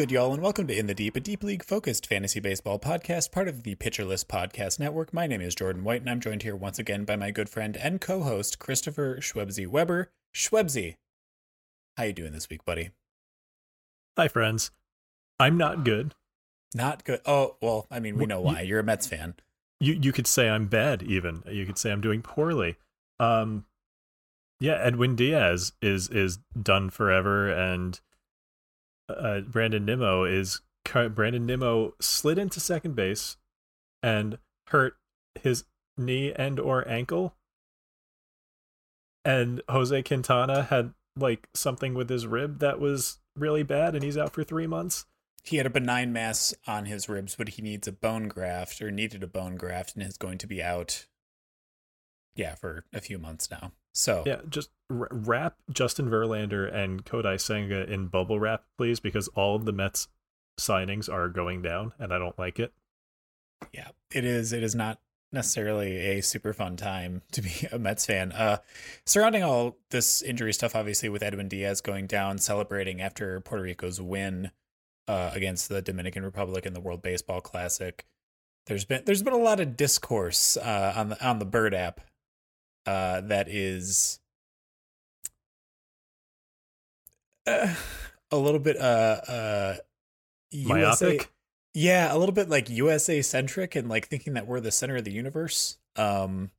Good, y'all, and welcome to In the Deep, a deep league focused fantasy baseball podcast, part of the Pitcher List Podcast Network. My name is Jordan White, and I'm joined here once again by my good friend and co-host Christopher Shwebsi Weber. Shwebsi, how you doing this week, buddy? Hi, friends. I'm not good. Not good. Oh, well, I mean, we know why. You're a Mets fan. You you could say I'm bad. Even you could say I'm doing poorly. Um, yeah, Edwin Diaz is is done forever, and uh, Brandon Nimmo is Brandon Nimmo slid into second base and hurt his knee and or ankle and Jose Quintana had like something with his rib that was really bad and he's out for 3 months. He had a benign mass on his ribs but he needs a bone graft or needed a bone graft and is going to be out yeah for a few months now. So yeah, just wrap Justin Verlander and Kodai Senga in bubble wrap, please, because all of the Mets signings are going down, and I don't like it. Yeah, it is. It is not necessarily a super fun time to be a Mets fan. Uh, surrounding all this injury stuff, obviously with Edwin Diaz going down, celebrating after Puerto Rico's win uh, against the Dominican Republic in the World Baseball Classic. There's been there's been a lot of discourse uh, on the on the Bird app uh, that is uh, a little bit uh uh USA, myopic. Yeah, a little bit like USA centric and like thinking that we're the center of the universe. Um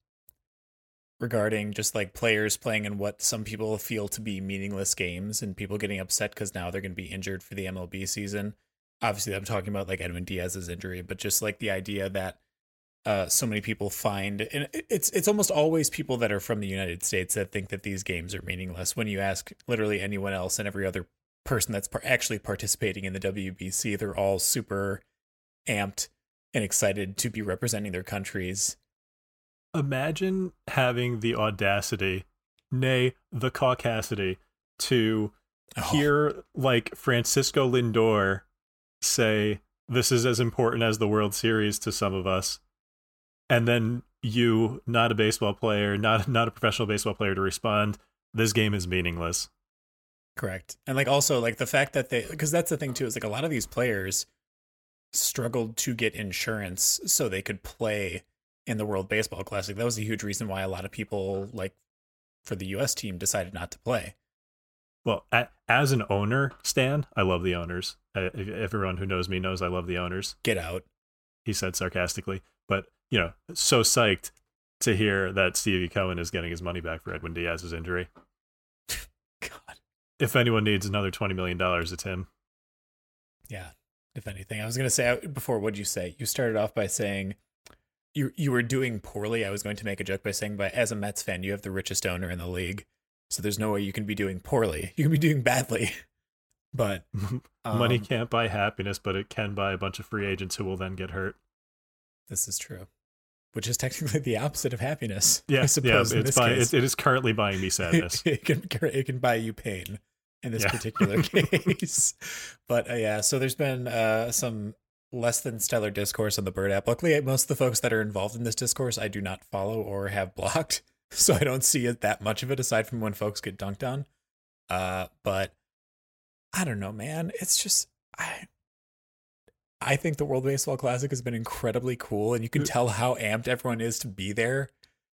regarding just like players playing in what some people feel to be meaningless games and people getting upset because now they're going to be injured for the MLB season. Obviously, I'm talking about like Edwin Diaz's injury, but just like the idea that uh, so many people find, and it's it's almost always people that are from the United States that think that these games are meaningless. When you ask literally anyone else and every other person that's par- actually participating in the WBC, they're all super amped and excited to be representing their countries. Imagine having the audacity, nay, the caucasity, to oh. hear like Francisco Lindor say, This is as important as the World Series to some of us and then you, not a baseball player, not not a professional baseball player, to respond, this game is meaningless. Correct, and like also like the fact that they, because that's the thing too, is like a lot of these players struggled to get insurance so they could play in the World Baseball Classic. That was a huge reason why a lot of people like for the U.S. team decided not to play. Well, as an owner, Stan, I love the owners. Uh, everyone who knows me knows I love the owners. Get out, he said sarcastically. But you know, so psyched to hear that Stevie Cohen is getting his money back for Edwin Diaz's injury. God. If anyone needs another $20 million, it's him. Yeah, if anything. I was going to say before, what'd you say? You started off by saying you you were doing poorly. I was going to make a joke by saying, but as a Mets fan, you have the richest owner in the league. So there's no way you can be doing poorly. You can be doing badly. But um, money can't buy happiness, but it can buy a bunch of free agents who will then get hurt. This is true which is technically the opposite of happiness. Yeah, I suppose. Yeah, it's buy, it, it is currently buying me sadness. it, can it can buy you pain in this yeah. particular case. but uh, yeah, so there's been uh, some less than stellar discourse on the Bird app. Luckily, most of the folks that are involved in this discourse I do not follow or have blocked, so I don't see it that much of it aside from when folks get dunked on. Uh, but I don't know, man. It's just I I think the World Baseball Classic has been incredibly cool, and you can tell how amped everyone is to be there.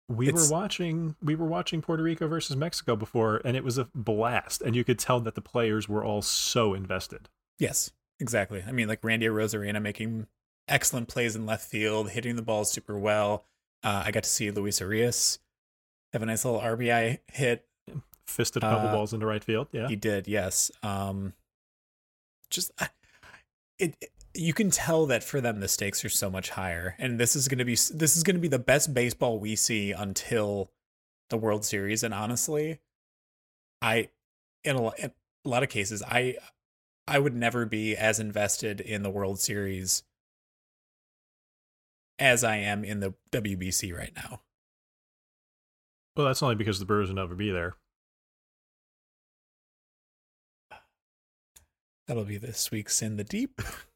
We it's, were watching we were watching Puerto Rico versus Mexico before, and it was a blast, and you could tell that the players were all so invested. Yes, exactly. I mean, like Randy Arozarena making excellent plays in left field, hitting the ball super well. Uh, I got to see Luis Urias have a nice little RBI hit fisted a couple Uh, balls into right field. Yeah. He did, yes. Um, just uh, it, it- You can tell that for them the stakes are so much higher, and this is going to be this is going to be the best baseball we see until the World Series. And honestly, I in a, in a lot of cases, I I would never be as invested in the World Series as I am in the WBC right now. Well, that's only because the Brewers will never be there. That'll be this week's in the deep.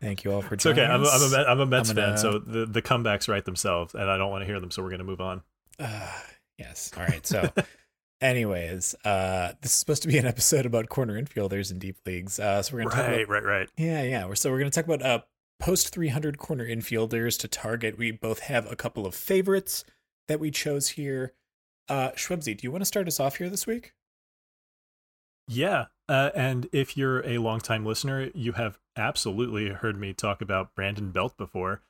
Thank you all for okay. joining I'm, a, I'm, a Met, I'm a Mets I'm fan, gonna- so the, the comebacks write themselves, and I don't want to hear them, so we're going to move on. Uh, yes. All right. So, anyways, uh, this is supposed to be an episode about corner infielders in deep leagues. Uh, so we're gonna talk Right, about right, right. yeah, yeah. We're, so we're gonna talk about uh post 300 corner infielders to target. We both have a couple of favorites that we chose here. Uh, Shwebsi, do you want to start us off here this week? Yeah. Uh, and if you're a longtime listener, you have absolutely heard me talk about Brandon Belt before.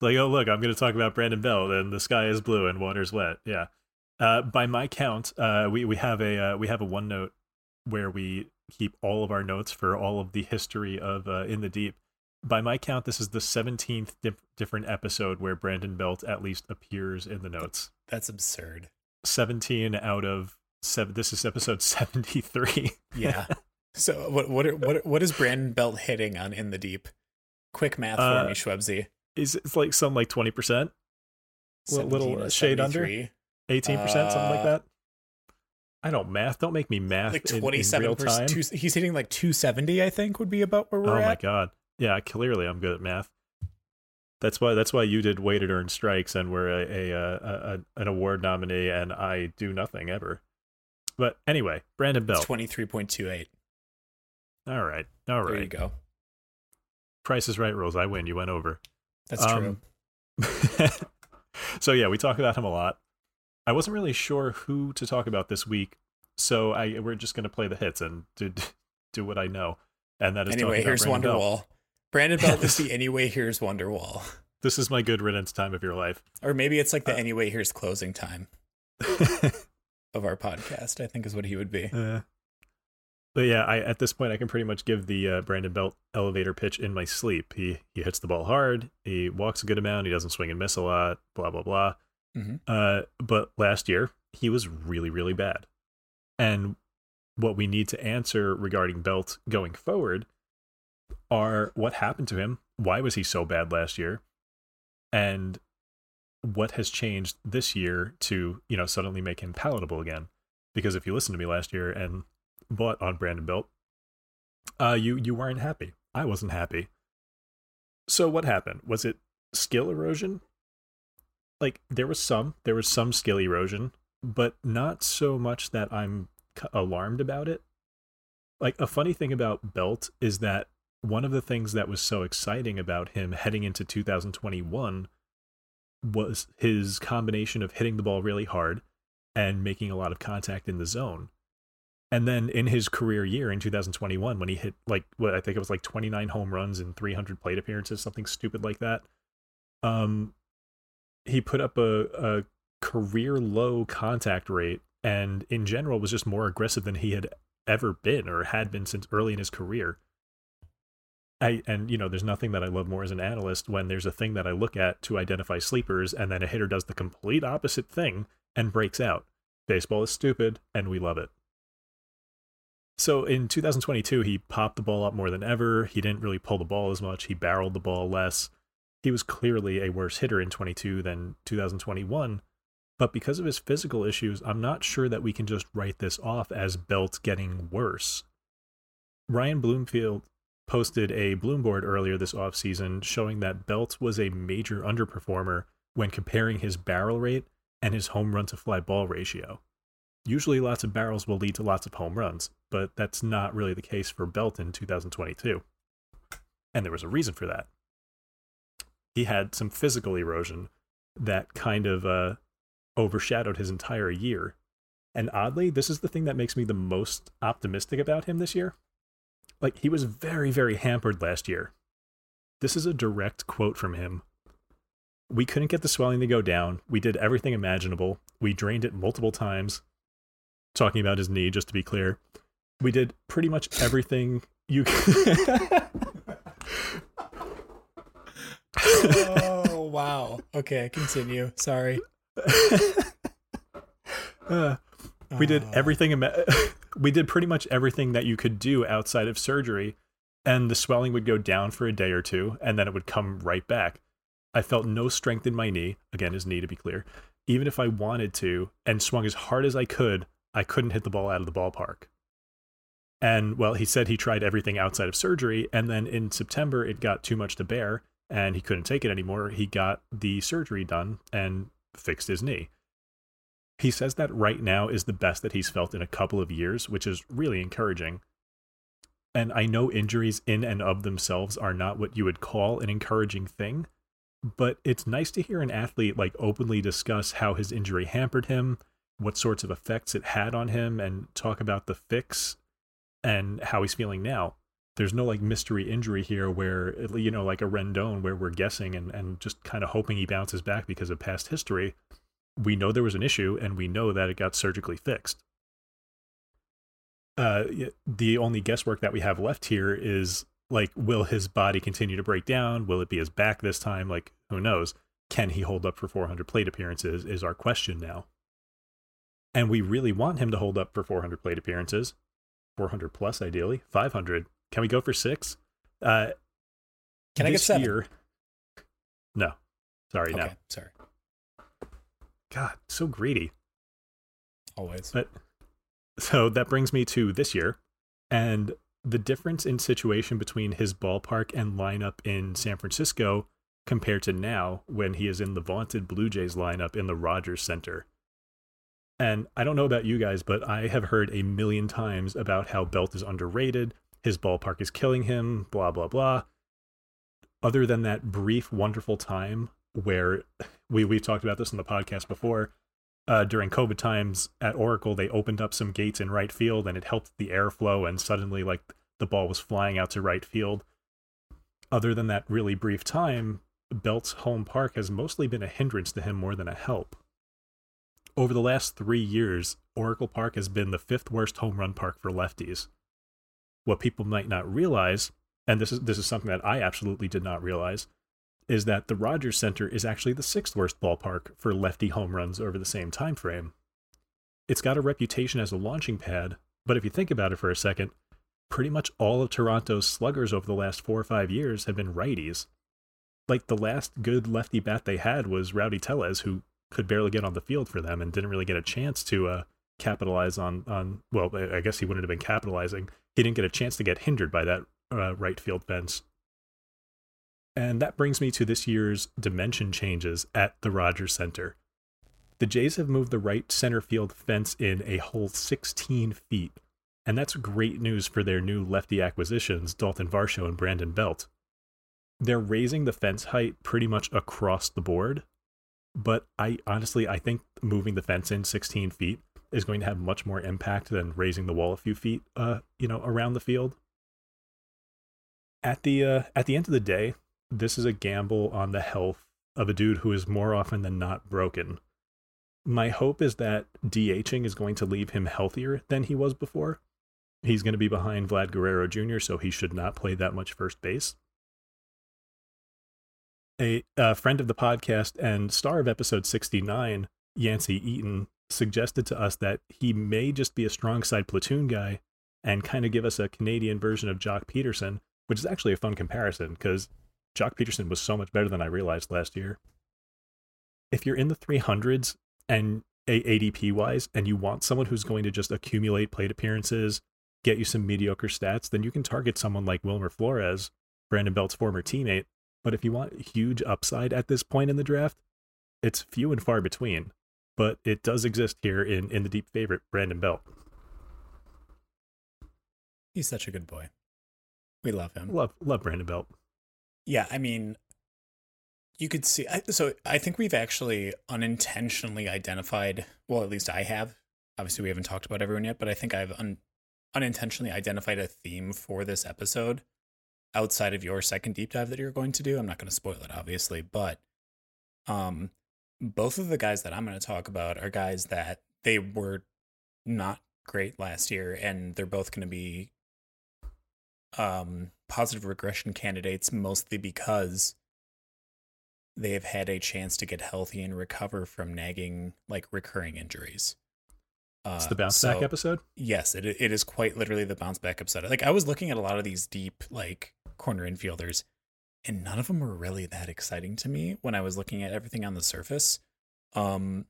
Like, oh, look, I'm going to talk about Brandon Belt, and the sky is blue and water's wet. Yeah. Uh, by my count, uh, we we have a uh, we have a OneNote where we keep all of our notes for all of the history of uh, In the Deep. By my count, this is the 17th dif- different episode where Brandon Belt at least appears in the notes. That's absurd. 17 out of seven. This is episode 73. Yeah. so what what are- what what is Brandon Belt hitting on in the deep? Quick math for Uh, me, Shwebsi. is it's like some like 20%, little- little shade under? 18%, something like Uh, that. I don't math. Don't make me math like twenty seven percent. He's hitting like two seventy, I think, would be about where we're oh my god. Yeah, clearly I'm good at math. That's why that's why you did weighted earned strikes and were a, a, a, a an award nominee and I do nothing ever. But anyway, Brandon Belt. twenty three point two eight. All right. All There you go. Price is right rules. I win. You went over. That's true. Um, so yeah, we talk about him a lot. I wasn't really sure who to talk about this week, so I we're just gonna play the hits and do do what I know, and that is Anyway, here's Brandon. Wonderwall. Brandon Belt This- is the Anyway Here's Wonderwall. This is my good riddance time of your life. Or maybe it's like the Uh, Anyway Here's Closing Time of our podcast, I think is what he would be. Uh, but yeah, I at this point I can pretty much give the uh, Brandon Belt elevator pitch in my sleep. He he hits the ball hard. He walks a good amount. He doesn't swing and miss a lot. Blah blah blah. Mhm. Uh, but last year he was really really bad. And what we need to answer regarding Belt going forward are what happened to him. Why was he so bad last year? And what has changed this year to you know suddenly make him palatable again? Because if you listened to me last year and bought on Brandon Belt, uh, you you weren't happy. I wasn't happy. So what happened? Was it skill erosion? Like there was some, there was some skill erosion, but not so much that I'm alarmed about it. Like a funny thing about Belt is that one of the things that was so exciting about him heading into 2021 was his combination of hitting the ball really hard and making a lot of contact in the zone. And then in his career year in 2021, when he hit like what I think it was like 29 home runs and 300 plate appearances, something stupid like that, um, he put up a, a career low contact rate and in general was just more aggressive than he had ever been or had been since early in his career. I, and you know, there's nothing that I love more as an analyst when there's a thing that I look at to identify sleepers, and then a hitter does the complete opposite thing and breaks out. Baseball is stupid, and we love it. So in 2022, he popped the ball up more than ever. He didn't really pull the ball as much. He barreled the ball less. He was clearly a worse hitter in 22 than 2021. But because of his physical issues, I'm not sure that we can just write this off as Belt getting worse. Ryan Bloomfield posted a Bloomboard earlier this offseason showing that Belt was a major underperformer when comparing his barrel rate and his home run to fly ball ratio. Usually, lots of barrels will lead to lots of home runs, but that's not really the case for Belt in 2022. And there was a reason for that. He had some physical erosion that kind of uh, overshadowed his entire year. And oddly, this is the thing that makes me the most optimistic about him this year. Like, he was very, very hampered last year. This is a direct quote from him. We couldn't get the swelling to go down. We did everything imaginable. We drained it multiple times. Talking about his knee, just to be clear. We did pretty much everything you oh wow. Okay, continue. Sorry. Uh, we did everything. we did pretty much everything that you could do outside of surgery, and the swelling would go down for a day or two, and then it would come right back. I felt no strength in my knee. Again, his knee to be clear. Even if I wanted to and swung as hard as I could, I couldn't hit the ball out of the ballpark. And well, he said he tried everything outside of surgery, and then in September it got too much to bear, and he couldn't take it anymore. He got the surgery done and fixed his knee. He says that right now is the best that he's felt in a couple of years, which is really encouraging. And I know injuries in and of themselves are not what you would call an encouraging thing, but it's nice to hear an athlete like openly discuss how his injury hampered him, what sorts of effects it had on him, and talk about the fix and how he's feeling now. There's no like mystery injury here where you know like a Rendon where we're guessing and, and just kind of hoping he bounces back because of past history. We know there was an issue and we know that it got surgically fixed. Uh, the only guesswork that we have left here is like will his body continue to break down will it be his back this time like who knows can he hold up for 400 plate appearances is our question now and we really want him to hold up for 400 plate appearances. 400 plus ideally. 500 can we go for six? Uh can i get seven? year, no. Sorry okay, no sorry. God so greedy. Always. But so that brings me to this year and the difference in situation between his ballpark and lineup in San Francisco compared to now when he is in the vaunted Blue Jays lineup in the Rogers Center. And I don't know about you guys, but I have heard a million times about how Belt is underrated, his ballpark is killing him, blah, blah, blah. Other than that brief, wonderful time where we, we've talked about this in the podcast before, uh, during COVID times at Oracle, they opened up some gates in right field and it helped the airflow, and suddenly, like, the ball was flying out to right field. Other than that really brief time, Belt's home park has mostly been a hindrance to him more than a help. Over the last three years, Oracle Park has been the fifth worst home run park for lefties. What people might not realize, and this is this is something that I absolutely did not realize, is that the Rogers Center is actually the sixth worst ballpark for lefty home runs over the same time frame. It's got a reputation as a launching pad, but if you think about it for a second, pretty much all of Toronto's sluggers over the last four or five years have been righties. Like the last good lefty bat they had was Rowdy Tellez, who could barely get on the field for them and didn't really get a chance to uh, capitalize on on. Well, I guess he wouldn't have been capitalizing. He didn't get a chance to get hindered by that uh, right field fence. And that brings me to this year's dimension changes at the Rogers Center. The Jays have moved the right center field fence in a whole 16 feet, and that's great news for their new lefty acquisitions, Dalton Varsho and Brandon Belt. They're raising the fence height pretty much across the board, but I honestly I think moving the fence in 16 feet is going to have much more impact than raising the wall a few feet, uh, you know, around the field. At the uh, at the end of the day, this is a gamble on the health of a dude who is more often than not broken. My hope is that DHing is going to leave him healthier than he was before. He's going to be behind Vlad Guerrero Jr., so he should not play that much first base. A, a friend of the podcast and star of episode 69, Yancey Eaton, suggested to us that he may just be a strong side platoon guy and kind of give us a Canadian version of Joc Pederson, which is actually a fun comparison because Joc Pederson was so much better than I realized last year. If you're in the 300s and ADP wise, and you want someone who's going to just accumulate plate appearances, get you some mediocre stats, then you can target someone like Wilmer Flores, Brandon Belt's former teammate. But if you want huge upside at this point in the draft, it's few and far between. But it does exist here in, in the deep favorite, Brandon Belt. He's such a good boy. We love him. Love love Brandon Belt. Yeah, I mean, you could see. So I think we've actually unintentionally identified. Well, at least I have. Obviously, we haven't talked about everyone yet, but I think I've un, unintentionally identified a theme for this episode outside of your second deep dive that you're going to do. I'm not going to spoil it, obviously, but um, both of the guys that I'm going to talk about are guys that they were not great last year, and they're both going to be um, positive regression candidates mostly because they have had a chance to get healthy and recover from nagging like recurring injuries. Uh, it's the bounce so, back episode. Yes, it it is quite literally the bounce back episode. Like I was looking at a lot of these deep like corner infielders, and none of them were really that exciting to me when I was looking at everything on the surface. Um,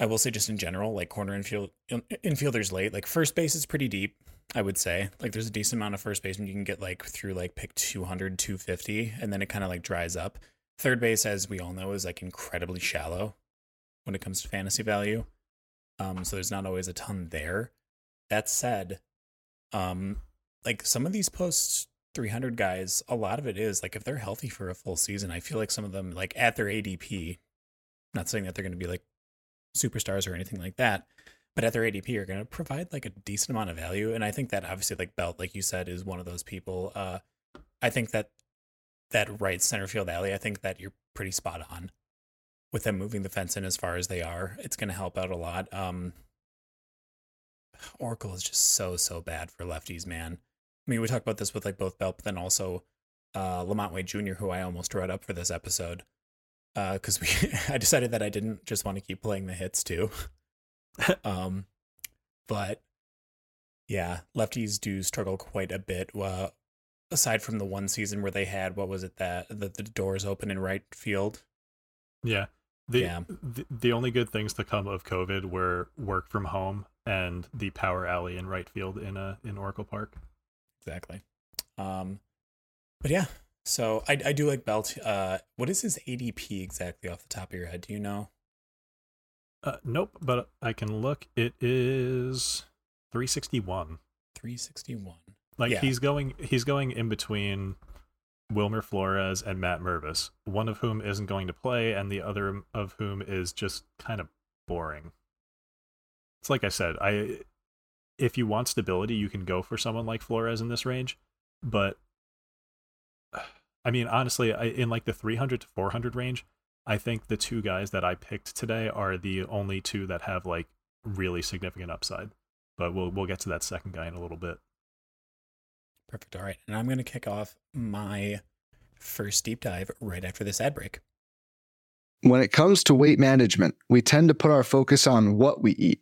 I will say just in general, like corner infield infielders late, like first base is pretty deep. I would say like there's a decent amount of first baseman you can get like through like pick 200, 250, and then it kind of like dries up. Third base, as we all know, is like incredibly shallow when it comes to fantasy value. Um, so there's not always a ton there. That said, um, like some of these post 300 guys, a lot of it is like if they're healthy for a full season, I feel like some of them like at their ADP, not saying that they're going to be like superstars or anything like that, but at their ADP are going to provide like a decent amount of value. And I think that obviously like Belt, like you said, is one of those people. Uh, I think that that right center field alley, I think that you're pretty spot on with them moving the fence in as far as they are. It's going to help out a lot. Um, Oracle is just so so bad for lefties, man. I mean, we talked about this with like both Belt, but then also uh, LaMonte Wade Jr., who I almost wrote up for this episode because uh, we I decided that I didn't just want to keep playing the hits too. um, but yeah, lefties do struggle quite a bit. Uh, aside from the one season where they had what was it that the, the doors open in right field. Yeah. The, yeah. the the only good things to come of COVID were work from home and the power alley in right field in a in Oracle Park. Exactly. Um, but yeah, so I I do like Belt. Uh, what is his ADP exactly off the top of your head? Do you know? Uh, nope, but I can look. It is 361. 361. Like yeah. he's going he's going in between Wilmer Flores and Matt Mervis, one of whom isn't going to play and the other of whom is just kind of boring. It's like I said, I if you want stability, you can go for someone like Flores in this range, but I mean, honestly, I, in like the 300 to 400 range, I think the two guys that I picked today are the only two that have like really significant upside. But we'll we'll get to that second guy in a little bit. Perfect. All right. And I'm going to kick off my first deep dive right after this ad break. When it comes to weight management, we tend to put our focus on what we eat,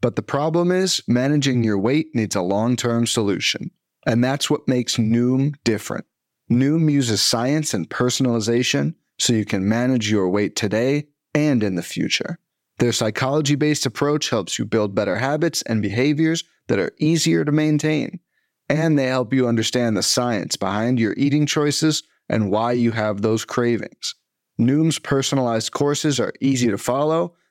but the problem is managing your weight needs a long term solution. And that's what makes Noom different. Noom uses science and personalization so you can manage your weight today and in the future. Their psychology based approach helps you build better habits and behaviors that are easier to maintain. And they help you understand the science behind your eating choices and why you have those cravings. Noom's personalized courses are easy to follow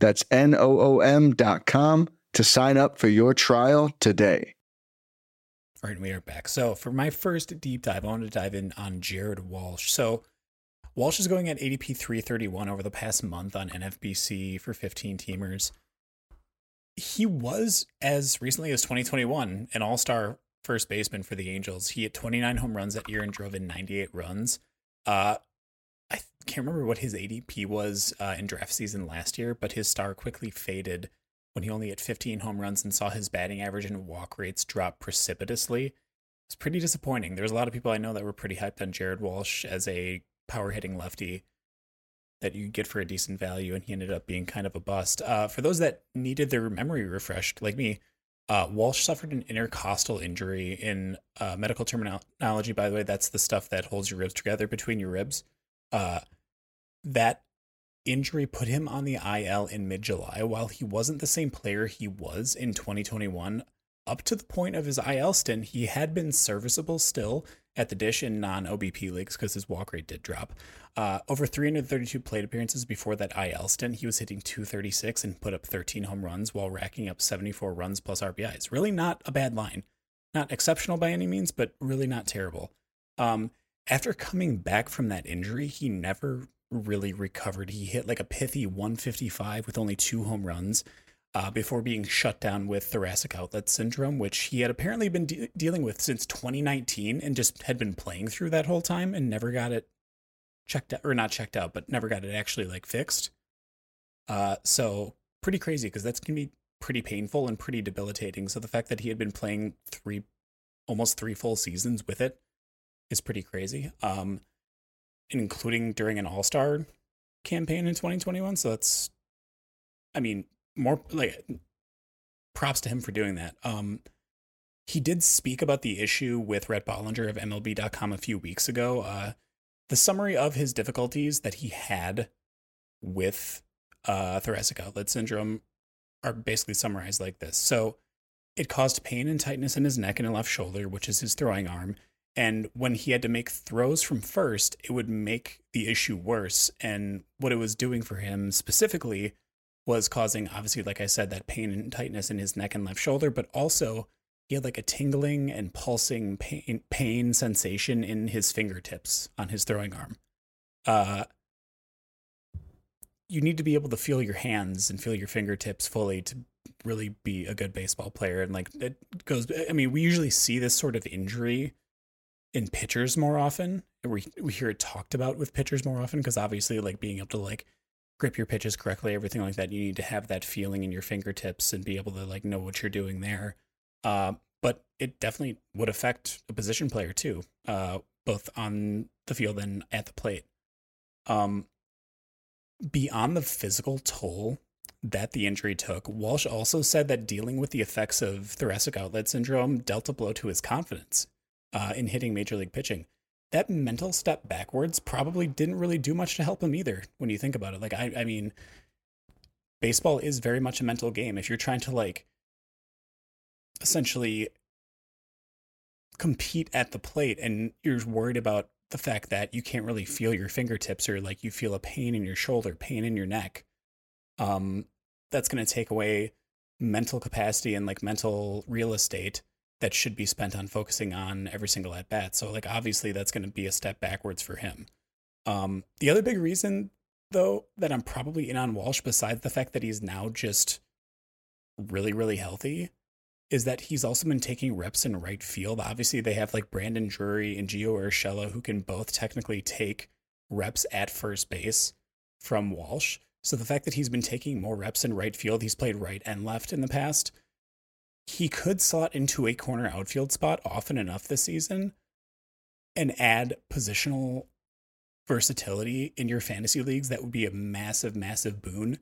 That's N-O-O-M dot com to sign up for your trial today. All right, we are back. So for my first deep dive, I want to dive in on Jared Walsh. So Walsh is going at ADP 331 over the past month on NFBC for 15 teamers. he was as recently as 2021 an all-star first baseman for the Angels. He hit 29 home runs that year and drove in 98 runs. Uh, I can't remember what his ADP was uh, in draft season last year, but his star quickly faded when he only hit 15 home runs and saw his batting average and walk rates drop precipitously. It's pretty disappointing. There's a lot of people I know that were pretty hyped on Jared Walsh as a power hitting lefty that you get for a decent value, and he ended up being kind of a bust. Uh, for those that needed their memory refreshed, like me, uh, Walsh suffered an intercostal injury in uh, medical terminology. By the way, that's the stuff that holds your ribs together between your ribs. Uh, that injury put him on the IL in mid July while he wasn't the same player he was in 2021. Up to the point of his IL stint, he had been serviceable still at the dish in non OBP leagues because his walk rate did drop. Uh, over 332 plate appearances before that IL stint, he was hitting 236 and put up 13 home runs while racking up 74 runs plus RBIs. Really not a bad line. Not exceptional by any means, but really not terrible. Um, after coming back from that injury, he never really recovered. He hit like a pithy 155 with only two home runs uh, before being shut down with thoracic outlet syndrome, which he had apparently been de- dealing with since 2019 and just had been playing through that whole time and never got it checked out or not checked out, but never got it actually like fixed. Uh, so pretty crazy because that's gonna be pretty painful and pretty debilitating. So the fact that he had been playing three, almost three full seasons with it, is pretty crazy. Um, including during an All Star campaign in 2021. So that's, I mean, more like props to him for doing that. Um, he did speak about the issue with Rhett Bollinger of MLB.com a few weeks ago. Uh, the summary of his difficulties that he had with uh, thoracic outlet syndrome are basically summarized like this. So it caused pain and tightness in his neck and left shoulder, which is his throwing arm. And when he had to make throws from first, it would make the issue worse. And what it was doing for him specifically was causing, obviously, like I said, that pain and tightness in his neck and left shoulder, but also he had like a tingling and pulsing pain, pain sensation in his fingertips on his throwing arm. Uh, you need to be able to feel your hands and feel your fingertips fully to really be a good baseball player. And like it goes, I mean, we usually see this sort of injury in pitchers more often. We we hear it talked about with pitchers more often because obviously, like being able to like grip your pitches correctly, everything like that, you need to have that feeling in your fingertips and be able to like know what you're doing there. Uh, but it definitely would affect a position player too, uh, both on the field and at the plate. Um, beyond the physical toll that the injury took, Walsh also said that dealing with the effects of thoracic outlet syndrome dealt a blow to his confidence uh, in hitting major league pitching. That mental step backwards probably didn't really do much to help him either when you think about it. Like, I, I mean, baseball is very much a mental game. If you're trying to, like, essentially compete at the plate and you're worried about the fact that you can't really feel your fingertips or like you feel a pain in your shoulder, pain in your neck, um, that's going to take away mental capacity and like mental real estate that should be spent on focusing on every single at bat. So like obviously that's going to be a step backwards for him. Um, the other big reason though that I'm probably in on Walsh, besides the fact that he's now just really really healthy, is that he's also been taking reps in right field. Obviously they have like Brandon Drury and Gio Urshela who can both technically take reps at first base from Walsh. So the fact that he's been taking more reps in right field, he's played right and left in the past he could slot into a corner outfield spot often enough this season and add positional versatility in your fantasy leagues. That would be a massive, massive boon,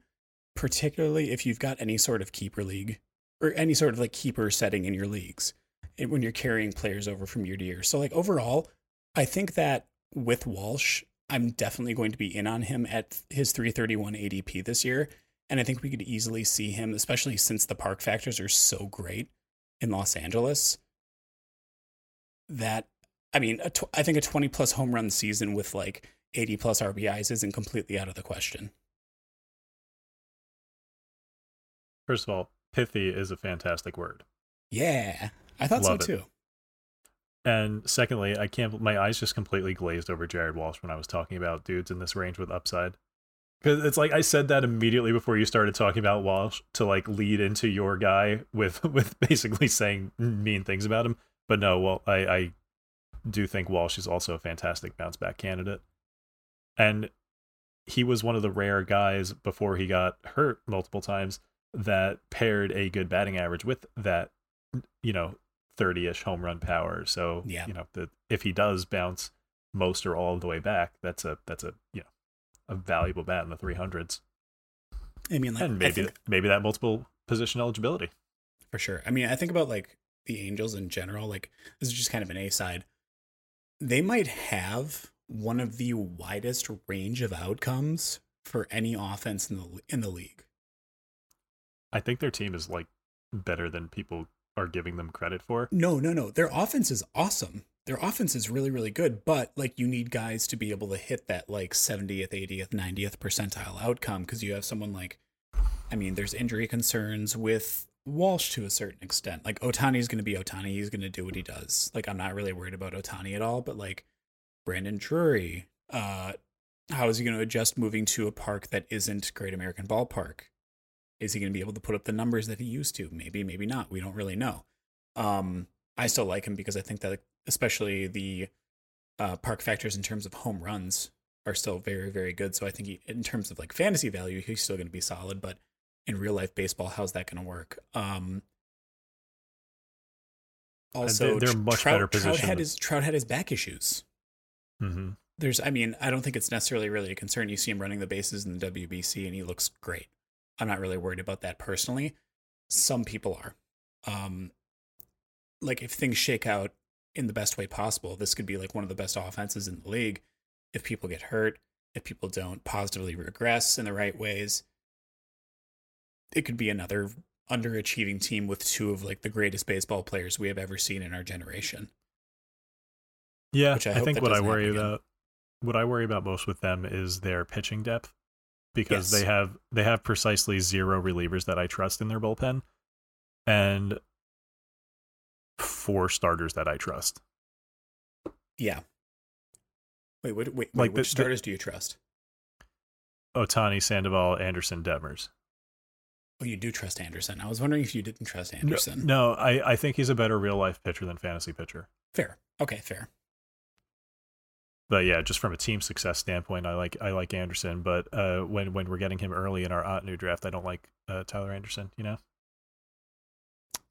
particularly if you've got any sort of keeper league or any sort of like keeper setting in your leagues when you're carrying players over from year to year. So, like, overall, I think that with Walsh, I'm definitely going to be in on him at his 331 ADP this year. And I think we could easily see him, especially since the park factors are so great in Los Angeles, that, I mean, tw- I think a 20 plus home run season with like 80 plus RBIs isn't completely out of the question. First of all, pithy is a fantastic word. Yeah, I thought Love so too. And secondly, I can't. My eyes just completely glazed over Jared Walsh when I was talking about dudes in this range with upside Because it's like I said that immediately before you started talking about Walsh to like lead into your guy with with basically saying mean things about him. But no, well, I, I do think Walsh is also a fantastic bounce back candidate. And he was one of the rare guys before he got hurt multiple times that paired a good batting average with that, you know, 30-ish home run power. So, Yeah. you know, the, if he does bounce most or all of the way back, that's a that's a, you know, a valuable bat in the 300s. I mean, like, and maybe think- maybe that multiple position eligibility. for sure. I mean, I think about like the Angels in general. Like, this is just kind of an A side. They might have one of the widest range of outcomes for any offense in the in the league. I think their team is like better than people are giving them credit for. No, no, no. Their offense is awesome. Their offense is really, really good, but like you need guys to be able to hit that like 70th, 80th, 90th percentile outcome because you have someone like, I mean, there's injury concerns with Walsh to a certain extent. Like Ohtani is going to be Ohtani. He's going to do what he does. Like I'm not really worried about Ohtani at all, but like Brandon Drury, uh, how is he going to adjust moving to a park that isn't Great American Ballpark? Is he going to be able to put up the numbers that he used to? Maybe, maybe not. We don't really know. Um, I still like him because I think that especially the uh, park factors in terms of home runs are still very, very good. So I think he, in terms of like fantasy value, he's still going to be solid. But in real life baseball, how's that going to work? Um, also, they're Tr- much Trout, better Trout had his Trout had his back issues. hmm There's, I mean, I don't think it's necessarily really a concern. You see him running the bases in the WBC, and he looks great. I'm not really worried about that personally. Some people are. Um, like if things shake out in the best way possible, this could be like one of the best offenses in the league. If people get hurt, if people don't positively regress in the right ways, it could be another underachieving team with two of like the greatest baseball players we have ever seen in our generation. Yeah, Which I I, think what I worry about what I worry about most with them is their pitching depth because Yes. they have they have precisely zero relievers that I trust in their bullpen and four starters that I trust. Yeah. Wait, wait, wait, wait Like which the- starters do you trust? Ohtani, Sandoval, Anderson, Detmers. Oh, you do trust Anderson. I was wondering if you didn't trust No, Anderson. No, I, I think he's a better real life pitcher than fantasy pitcher. Fair. Okay, fair. But yeah, just from a team success standpoint, I like I like Anderson. But uh, when when we're getting him early in our Ottoneu draft, I don't like uh, Tyler Anderson. You know,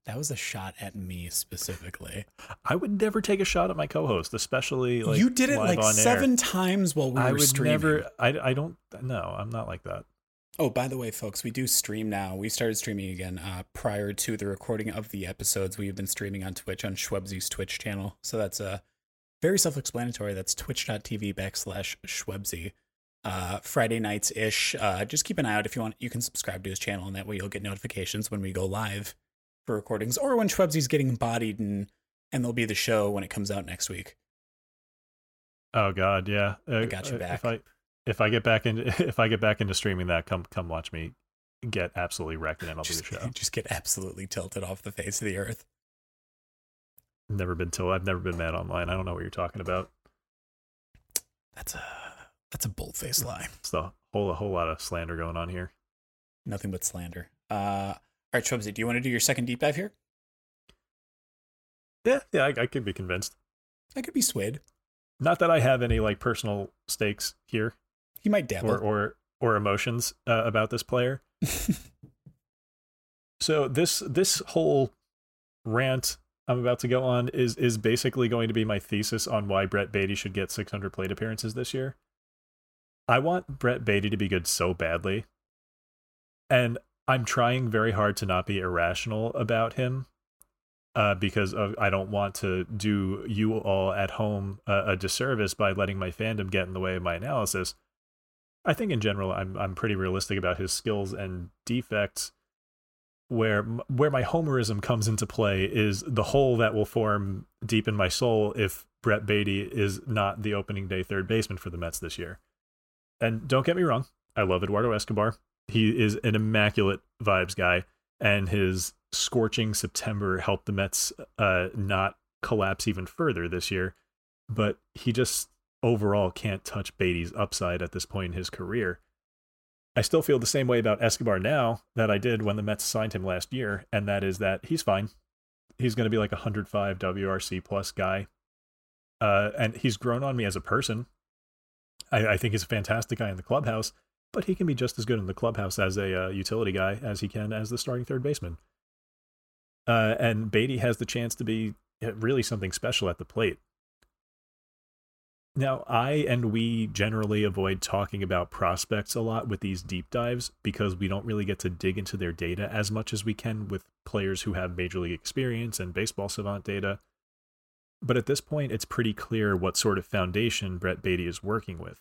That was a shot at me specifically. I would never take a shot at my co-host, especially like you did it like on air. seven times while we I were would streaming. never. I I don't. No, I'm not like that. Oh, by the way, folks, we do stream now. We started streaming again uh, prior to the recording of the episodes. We've been streaming on Twitch on Shwebsi's Twitch channel. So that's uh, very self explanatory. That's twitch.tv backslash Schwebzy. Uh, Friday nights ish. Uh, just keep an eye out if you want. You can subscribe to his channel, and that way you'll get notifications when we go live for recordings or when Shwebsi's getting bodied, and, and there'll be the show when it comes out next week. Oh God, yeah. Uh, I got you uh, back. If I if I get back into if I get back into streaming that, come come watch me get absolutely wrecked, and then I'll Just, do the show. just get absolutely tilted off the face of the earth. Never been till I've never been mad online. I don't know what you're talking about. That's a that's a bold faced lie. It's a whole a whole lot of slander going on here. Nothing but slander. Uh, all right, Shwebsi, do you want to do your second deep dive here? Yeah, yeah, I, I could be convinced. I could be swayed. Not that I have any like personal stakes here He might dabble. or or or emotions uh, about this player. So this this whole rant I'm about to go on is is basically going to be my thesis on why Brett Baty should get 600 plate appearances this year. I want Brett Baty to be good so badly, and I'm trying very hard to not be irrational about him, uh, because I don't want to do you all at home uh, a disservice by letting my fandom get in the way of my analysis. I think in general I'm I'm pretty realistic about his skills and defects where where my homerism comes into play is the hole that will form deep in my soul if Brett Baty is not the opening day third baseman for the Mets this year. And don't get me wrong, I love Eduardo Escobar. He is an immaculate vibes guy, and his scorching September helped the Mets uh, not collapse even further this year. But he just overall can't touch Baty's upside at this point in his career. I still feel the same way about Escobar now that I did when the Mets signed him last year, and that is that he's fine. He's going to be like a 105 WRC plus guy. Uh, and he's grown on me as a person. I, I, think he's a fantastic guy in the clubhouse, but he can be just as good in the clubhouse as a uh, utility guy as he can as the starting third baseman. Uh, and Baty has the chance to be uh, really something special at the plate. Now, I and we generally avoid talking about prospects a lot with these deep dives because we don't really get to dig into their data as much as we can with players who have major league experience and baseball savant data. But at this point, it's pretty clear what sort of foundation Brett Baty is working with.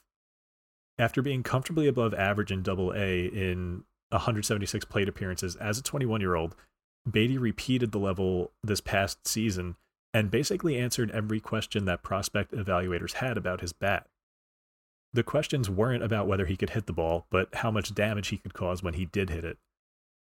After being comfortably above average in Double A in 176 plate appearances as a 21 year old, Baty repeated the level this past season and basically answered every question that prospect evaluators had about his bat. The questions weren't about whether he could hit the ball, but how much damage he could cause when he did hit it.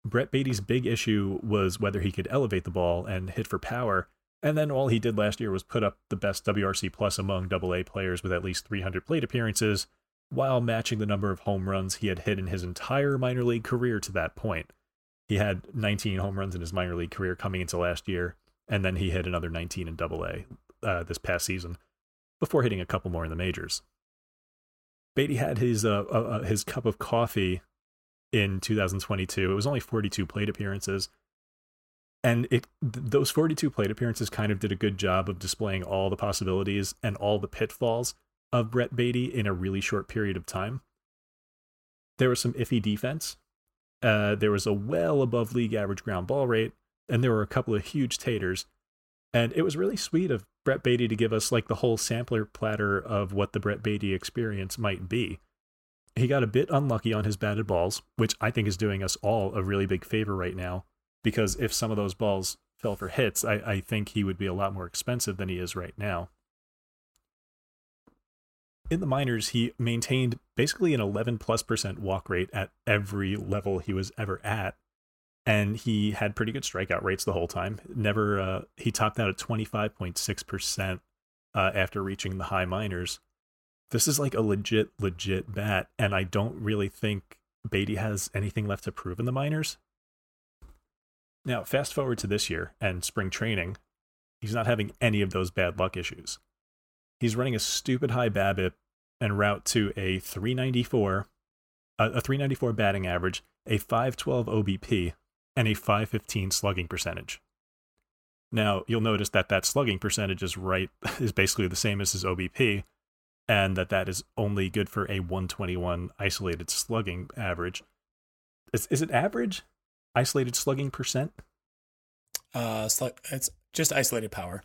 Brett Baty's big issue was whether he could elevate the ball and hit for power, and then all he did last year was put up the best WRC plus among AA players with at least 300 plate appearances, while matching the number of home runs he had hit in his entire minor league career to that point. He had 19 home runs in his minor league career coming into last year, and then he hit another 19 in Double A uh, this past season, before hitting a couple more in the majors. Baty had his uh, uh, uh his cup of coffee in 2022. It was only 42 plate appearances, and it th- those 42 plate appearances kind of did a good job of displaying all the possibilities and all the pitfalls of Brett Baty in a really short period of time. There was some iffy defense. Uh, there was a well above league average ground ball rate, and there were a couple of huge taters. And it was really sweet of Brett Baty to give us like the whole sampler platter of what the Brett Baty experience might be. He got a bit unlucky on his batted balls, which I think is doing us all a really big favor right now, because if some of those balls fell for hits, I, I think he would be a lot more expensive than he is right now. In the minors, he maintained basically an 11 plus percent walk rate at every level he was ever at, and he had pretty good strikeout rates the whole time. Never uh, he topped out at 25.6 percent uh, after reaching the high minors. This is like a legit, legit bat, and I don't really think Baty has anything left to prove in the minors. Now, fast forward to this year and spring training, he's not having any of those bad luck issues. He's running a stupid high BABIP and route to a 394, a 394 batting average, a 512 OBP, and a 515 slugging percentage. Now, you'll notice that that slugging percentage is right is basically the same as his OBP and that that is only good for a 121 isolated slugging average. Is is it average? Isolated slugging percent? Uh it's just isolated power.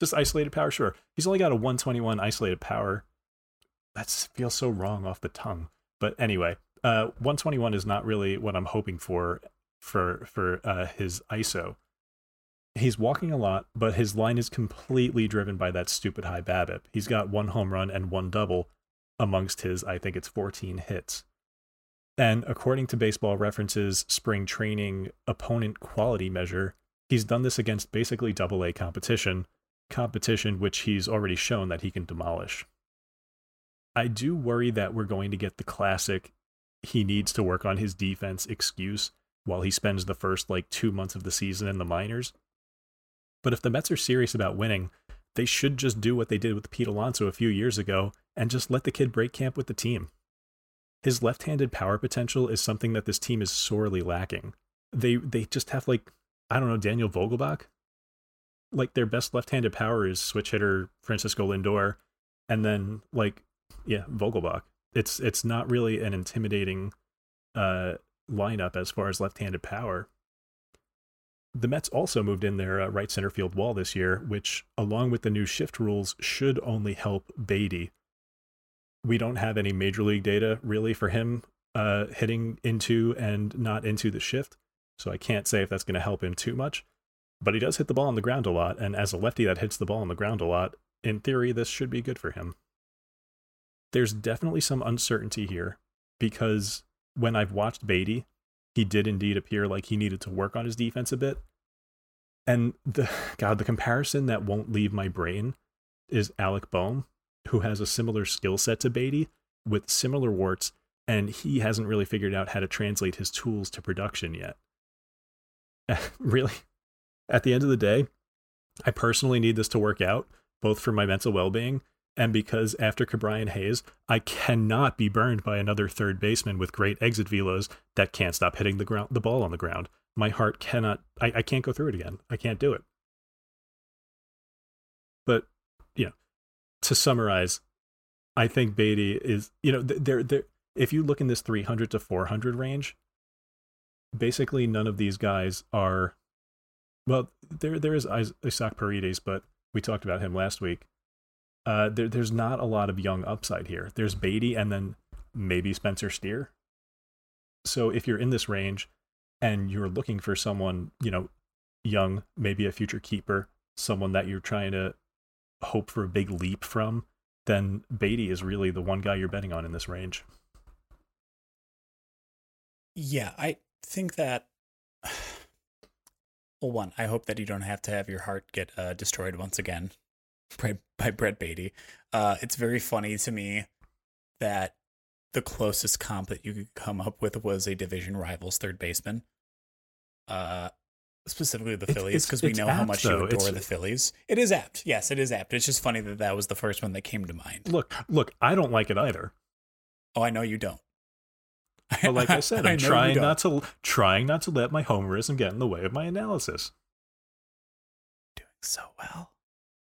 Just isolated power, sure. He's only got a 121 isolated power. That feels so wrong off the tongue. But anyway, uh, 121 is not really what I'm hoping for for for uh, his ISO. He's walking a lot, but his line is completely driven by that stupid high BABIP. He's got one home run and one double amongst his, I think it's 14 hits. And according to Baseball References spring training opponent quality measure, he's done this against basically double A competition, competition which he's already shown that he can demolish. I do worry that we're going to get the classic he needs to work on his defense excuse while he spends the first like two months of the season in the minors. But if the Mets are serious about winning, they should just do what they did with Pete Alonso a few years ago and just let the kid break camp with the team. His left-handed power potential is something that this team is sorely lacking. They they just have like I don't know Daniel Vogelbach. Like their best left-handed power is switch hitter Francisco Lindor, and then like yeah Vogelbach. It's it's not really an intimidating uh, lineup as far as left-handed power. The Mets also moved in their uh, right center field wall this year, which, along with the new shift rules, should only help Baty. We don't have any major league data really for him uh, hitting into and not into the shift, so I can't say if that's going to help him too much. But he does hit the ball on the ground a lot, and as a lefty that hits the ball on the ground a lot, in theory, this should be good for him. There's definitely some uncertainty here because when I've watched Baty, he did indeed appear like he needed to work on his defense a bit. And the God, the comparison that won't leave my brain is Alec Bohm, who has a similar skill set to Baty with similar warts and he hasn't really figured out how to translate his tools to production yet. really, at the end of the day, I personally need this to work out, both for my mental well being and because after Ke'Bryan Hayes, I cannot be burned by another third baseman with great exit velos that can't stop hitting the ground, the ball on the ground. My heart cannot. I, I can't go through it again. I can't do it. But you know, to summarize, I think Baty is. You know, there, there. If you look in this 300 to 400 range, basically none of these guys are. Well, there there is Isaac Paredes, but we talked about him last week uh, there, there's not a lot of young upside here. There's Baty and then maybe Spencer Steer. So if you're in this range and you're looking for someone, you know, young, maybe a future keeper, someone that you're trying to hope for a big leap from, then Baty is really the one guy you're betting on in this range. Yeah, I think that. Well, one, I hope that you don't have to have your heart get uh, destroyed once again by, by Brett Baty. Uh, it's very funny to me that the closest comp that you could come up with was a division rival's third baseman. Uh, specifically the Phillies, because we know apt, how much though. you adore it's, the Phillies. It is apt. Yes, it is apt. It's just funny that that was the first one that came to mind. Look, look, I don't like it either. Oh, I know you don't. But like I said, I'm I trying not to trying not to let my homerism get in the way of my analysis. Doing so well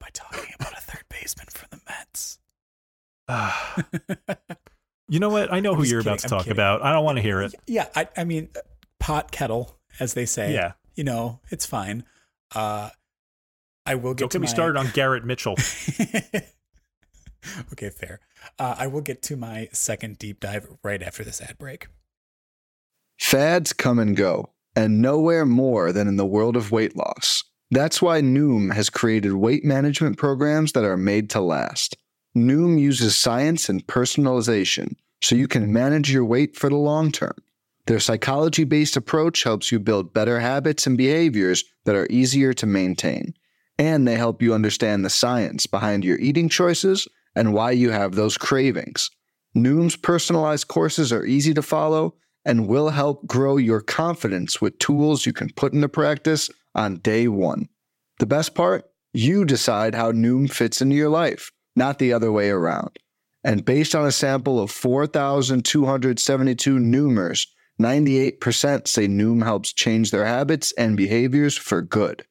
by talking about a third baseman for the Mets. you know what? I know who you're kidding. about to talk about. I don't want to hear it. Yeah, I, I mean, uh, pot kettle, as they say. Yeah, you know, it's fine. Uh, I will get. Don't get me started on Garrett Mitchell. okay, fair. Uh, I will get to my second deep dive right after this ad break. Fads come and go, and nowhere more than in the world of weight loss. That's why Noom has created weight management programs that are made to last. Noom uses science and personalization so you can manage your weight for the long term. Their psychology based approach helps you build better habits and behaviors that are easier to maintain. And they help you understand the science behind your eating choices and why you have those cravings. Noom's personalized courses are easy to follow and will help grow your confidence with tools you can put into practice on day one. The best part? You decide how Noom fits into your life, not the other way around. And based on a sample of 4,272 Noomers, 98% say Noom helps change their habits and behaviors for good.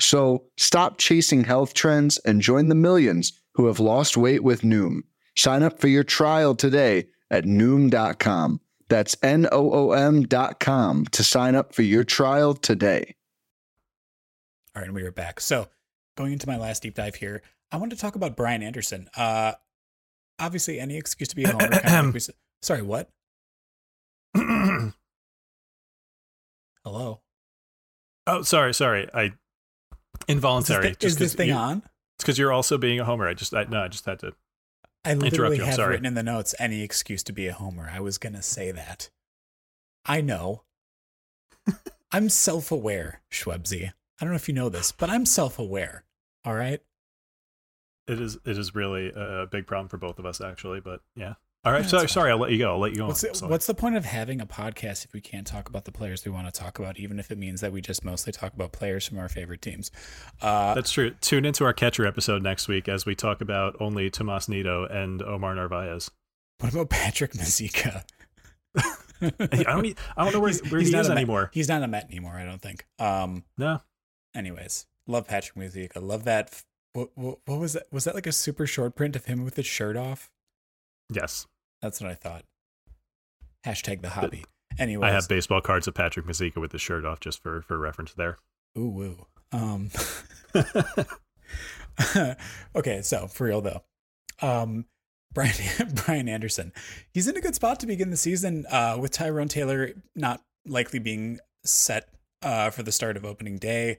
So stop chasing health trends and join the millions who have lost weight with Noom. Sign up for your trial today at Noom.com. That's N O O M.com to sign up for your trial today. All right, and we are back. So, going into my last deep dive here, I want to talk about Brian Anderson. Uh, obviously, any excuse to be a homer. kind of sorry, what? Hello. Oh, sorry, sorry. I involuntary. Is this, is this thing you, on? It's because you're also being a homer. I just, I, no, I just had to. I literally have sorry. written in the notes any excuse to be a homer. I was gonna say that. I know. I'm self-aware, Shwebsi. I don't know if you know this, but I'm self-aware. All right. It is. It is really a big problem for both of us, actually. But yeah. All right. sorry, sorry. I'll let you go. I'll let you go. What's, the, what's the point of having a podcast if we can't talk about the players we want to talk about, even if it means that we just mostly talk about players from our favorite teams? Uh, That's true. Tune into our catcher episode next week as we talk about only Tomas Nido and Omar Narvaez. What about Patrick Mazeika? I don't. I don't know where, he's, where he's he is anymore. He's not a Met anymore. I don't think. Um, no. Anyways, love Patrick Mazeika. I love that. What, what, what was that? Was that like a super short print of him with his shirt off? Yes. That's what I thought. Hashtag the hobby. Anyway, I have baseball cards of Patrick Mazeika with his shirt off, just for for reference there. Ooh woo. Um. okay, so for real though, um, Brian Brian Anderson, he's in a good spot to begin the season. Uh, with Tyrone Taylor not likely being set uh, for the start of opening day.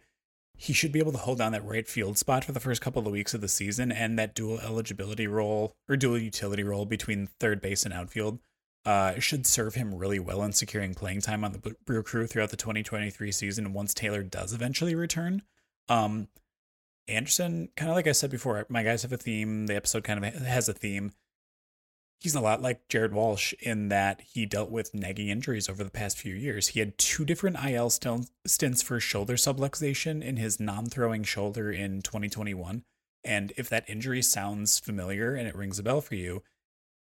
He should be able to hold down that right field spot for the first couple of weeks of the season, and that dual eligibility role or dual utility role between third base and outfield uh, should serve him really well in securing playing time on the Brew Crew throughout the 2023 season once Taylor does eventually return. Um, Anderson, kind of like I said before, my guys have a theme. The episode kind of has a theme. He's a lot like Jared Walsh in that he dealt with nagging injuries over the past few years. He had two different IL stints for shoulder subluxation in his non throwing shoulder in 2021. And if that injury sounds familiar and it rings a bell for you,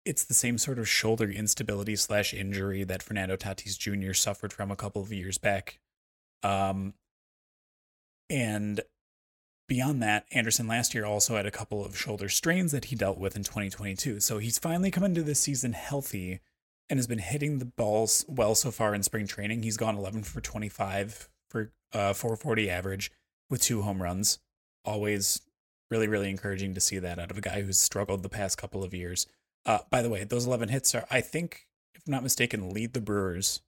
it's the same sort of shoulder instability slash injury that Fernando Tatis Jr. suffered from a couple of years back. Um, and Beyond that, Anderson last year also had a couple of shoulder strains that he dealt with in 2022. So he's finally come into this season healthy and has been hitting the balls well so far in spring training. He's gone 11 for 25 for uh, 440 average with two home runs. Always really, really encouraging to see that out of a guy who's struggled the past couple of years. Uh, by the way, those 11 hits are, I think, if I'm not mistaken, lead the Brewers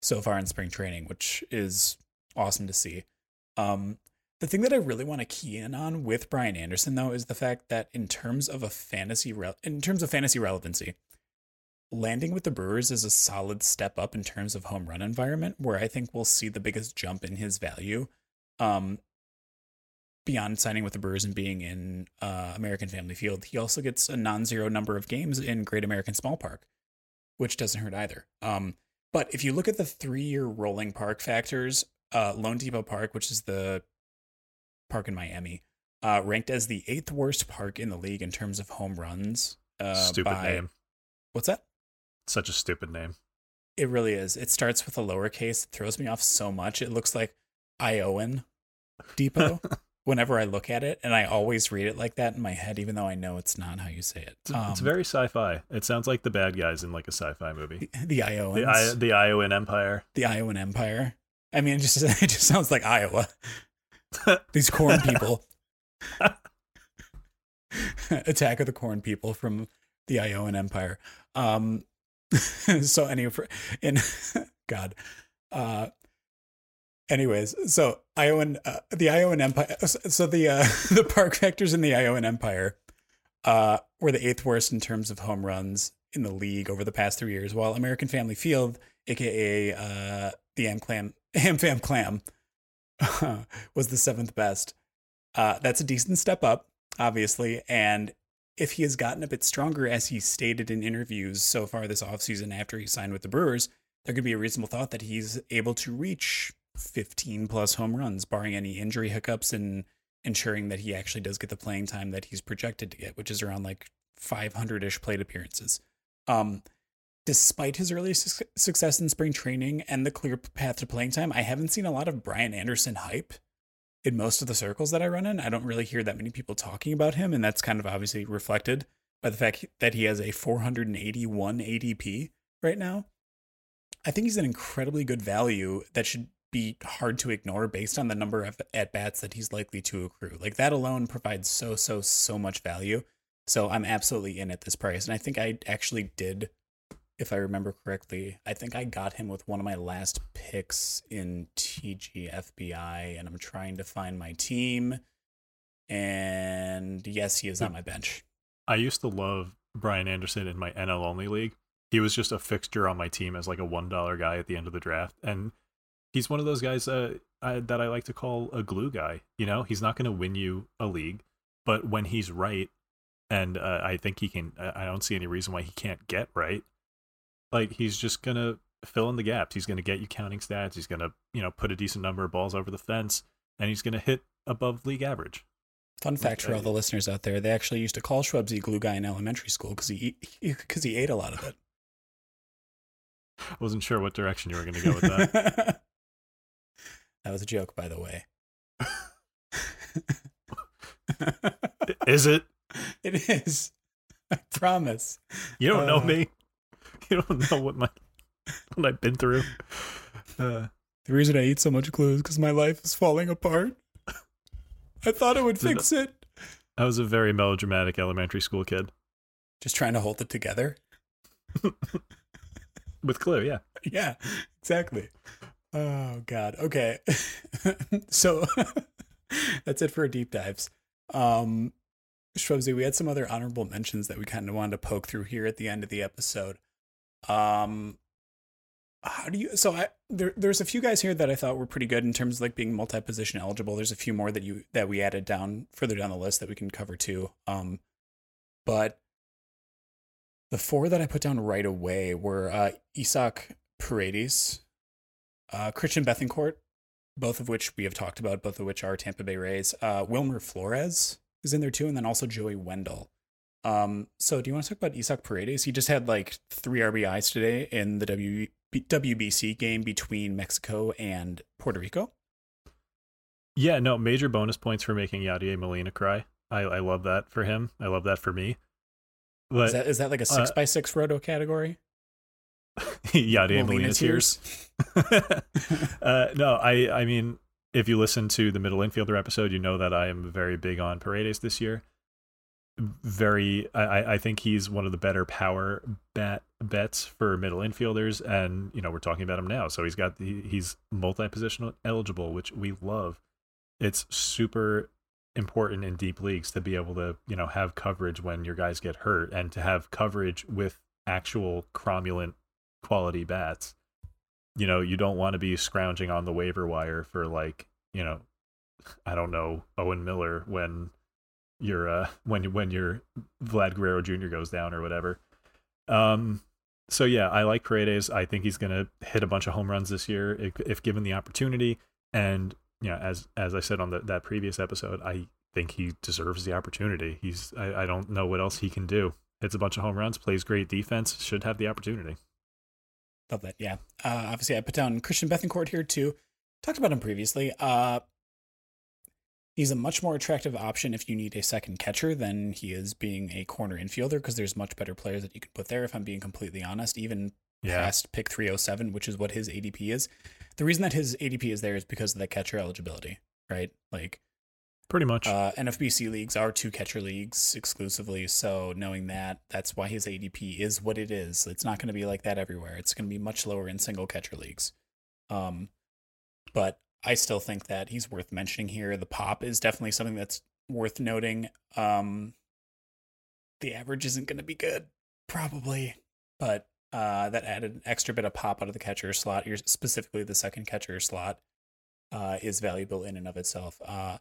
so far in spring training, which is awesome to see. Um, the thing that I really want to key in on with Brian Anderson though is the fact that in terms of a fantasy re- in terms of fantasy relevancy, landing with the Brewers is a solid step up in terms of home run environment where I think we'll see the biggest jump in his value. Um, beyond signing with the Brewers and being in uh, American Family Field, he also gets a non-zero number of games in Great American Small Park, which doesn't hurt either. Um, but if you look at the three-year rolling park factors, uh, loanDepot Park, which is the park in Miami, uh, ranked as the eighth worst park in the league in terms of home runs. Uh, stupid by, name. What's that? Such a stupid name. It really is. It starts with a lowercase. It throws me off so much. It looks like Iowan Depot whenever I look at it, and I always read it like that in my head, even though I know it's not how you say it. It's, um, it's very sci-fi. It sounds like the bad guys in like a sci-fi movie. The, the Iowans. The, I, the Iowan Empire. The Iowan Empire. I mean, it just it just sounds like Iowa. These corn people. Attack of the Corn People from the Iowan Empire. Um, so anyway, in God, uh, anyways, so Iowan, uh, the Iowan Empire. So the uh, the park factors in the Iowan Empire uh, were the eighth worst in terms of home runs in the league over the past three years, while American Family Field, aka uh, the Am Clam, Am Fam Clam, was the seventh best. Uh, that's a decent step up, obviously. And if he has gotten a bit stronger, as he stated in interviews so far this offseason after he signed with the Brewers, there could be a reasonable thought that he's able to reach 15 plus home runs, barring any injury hiccups and ensuring that he actually does get the playing time that he's projected to get, which is around like 500 ish plate appearances. Um, despite his early su- success in spring training and the clear path to playing time, I haven't seen a lot of Brian Anderson hype in most of the circles that I run in. I don't really hear that many people talking about him, and that's kind of obviously reflected by the fact that he has a 481 ADP right now. I think he's an incredibly good value that should be hard to ignore based on the number of at bats that he's likely to accrue. Like that alone provides so so so much value. So I'm absolutely in at this price, and I think I actually did if I remember correctly, I think I got him with one of my last picks in TGFBI, and I'm trying to find my team. And yes, he is on my bench. I used to love Brian Anderson in my NL only league. He was just a fixture on my team as like a one dollar guy at the end of the draft, and he's one of those guys uh, I, that I like to call a glue guy. You know, he's not going to win you a league, but when he's right, and uh, I think he can. I don't see any reason why he can't get right like he's just gonna fill in the gaps. He's gonna get you counting stats. He's gonna you know put a decent number of balls over the fence, and he's gonna hit above league average. Fun fact for all the listeners out there: they actually used to call Shwebsi glue guy in elementary school because he because he, he ate a lot of it. I wasn't sure what direction you were going to go with that. that was a joke, by the way. is it? It is. I promise. You don't uh, know me. you don't know what my what I've been through. Uh, the reason I eat so much glue is because my life is falling apart. I thought it would fix it. I was a very melodramatic elementary school kid. Just trying to hold it together. With glue, yeah. Yeah, exactly. Oh God. Okay. so that's it for deep dives. Um Shwebsi, we had some other honorable mentions that we kind of wanted to poke through here at the end of the episode. Um, how do you? So I there there's a few guys here that I thought were pretty good in terms of like being multi position eligible. There's a few more that you that we added down further down the list that we can cover too. Um, but The four that I put down right away were uh, Isaac Paredes, uh, Christian Bethancourt, both of which we have talked about, both of which are Tampa Bay Rays. Uh, Wilmer Flores is in there too, and then also Joey Wendle. Um, so do you want to talk about Isaac Paredes? He just had like three RBIs today in the w- WBC game between Mexico and Puerto Rico. Yeah, no, major bonus points for making Yadier Molina cry. I, I love that for him. I love that for me. But, is that is that like a six uh, by six roto category? Yadier Molina, Molina tears. uh, no, I I mean, if you listen to the middle infielder episode, you know that I am very big on Paredes this year. Very, I I think he's one of the better power bat bets for middle infielders, and you know we're talking about him now. So he's got he's multi positional eligible, which we love. It's super important in deep leagues to be able to you know have coverage when your guys get hurt and to have coverage with actual cromulent quality bats you know you don't want to be scrounging on the waiver wire for like you know i don't know owen miller when your uh when when your vlad guerrero jr goes down or whatever um so yeah i like paredes i think he's gonna hit a bunch of home runs this year if, if given the opportunity and you know, as as I said on the, that previous episode, I think he deserves the opportunity. He's I, I don't know what else he can do. Hits a bunch of home runs, plays great defense, should have the opportunity. Love that. Yeah. Uh, obviously, I put down Christian Bethancourt here too. Talked about him previously. Uh, he's a much more attractive option if you need a second catcher than he is being a corner infielder because there's much better players that you can put there. If I'm being completely honest, even yeah. past pick 307, which is what his ADP is. The reason that his ADP is there is because of the catcher eligibility, right? Like, pretty much. Uh, NFBC leagues are two catcher leagues exclusively. So, knowing that, that's why his ADP is what it is. It's not going to be like that everywhere. It's going to be much lower in single catcher leagues. Um, but I still think that he's worth mentioning here. The pop is definitely something that's worth noting. Um, the average isn't going to be good, probably, but uh, that added an extra bit of pop out of the catcher slot, specifically the second catcher slot, uh, is valuable in and of itself. Uh,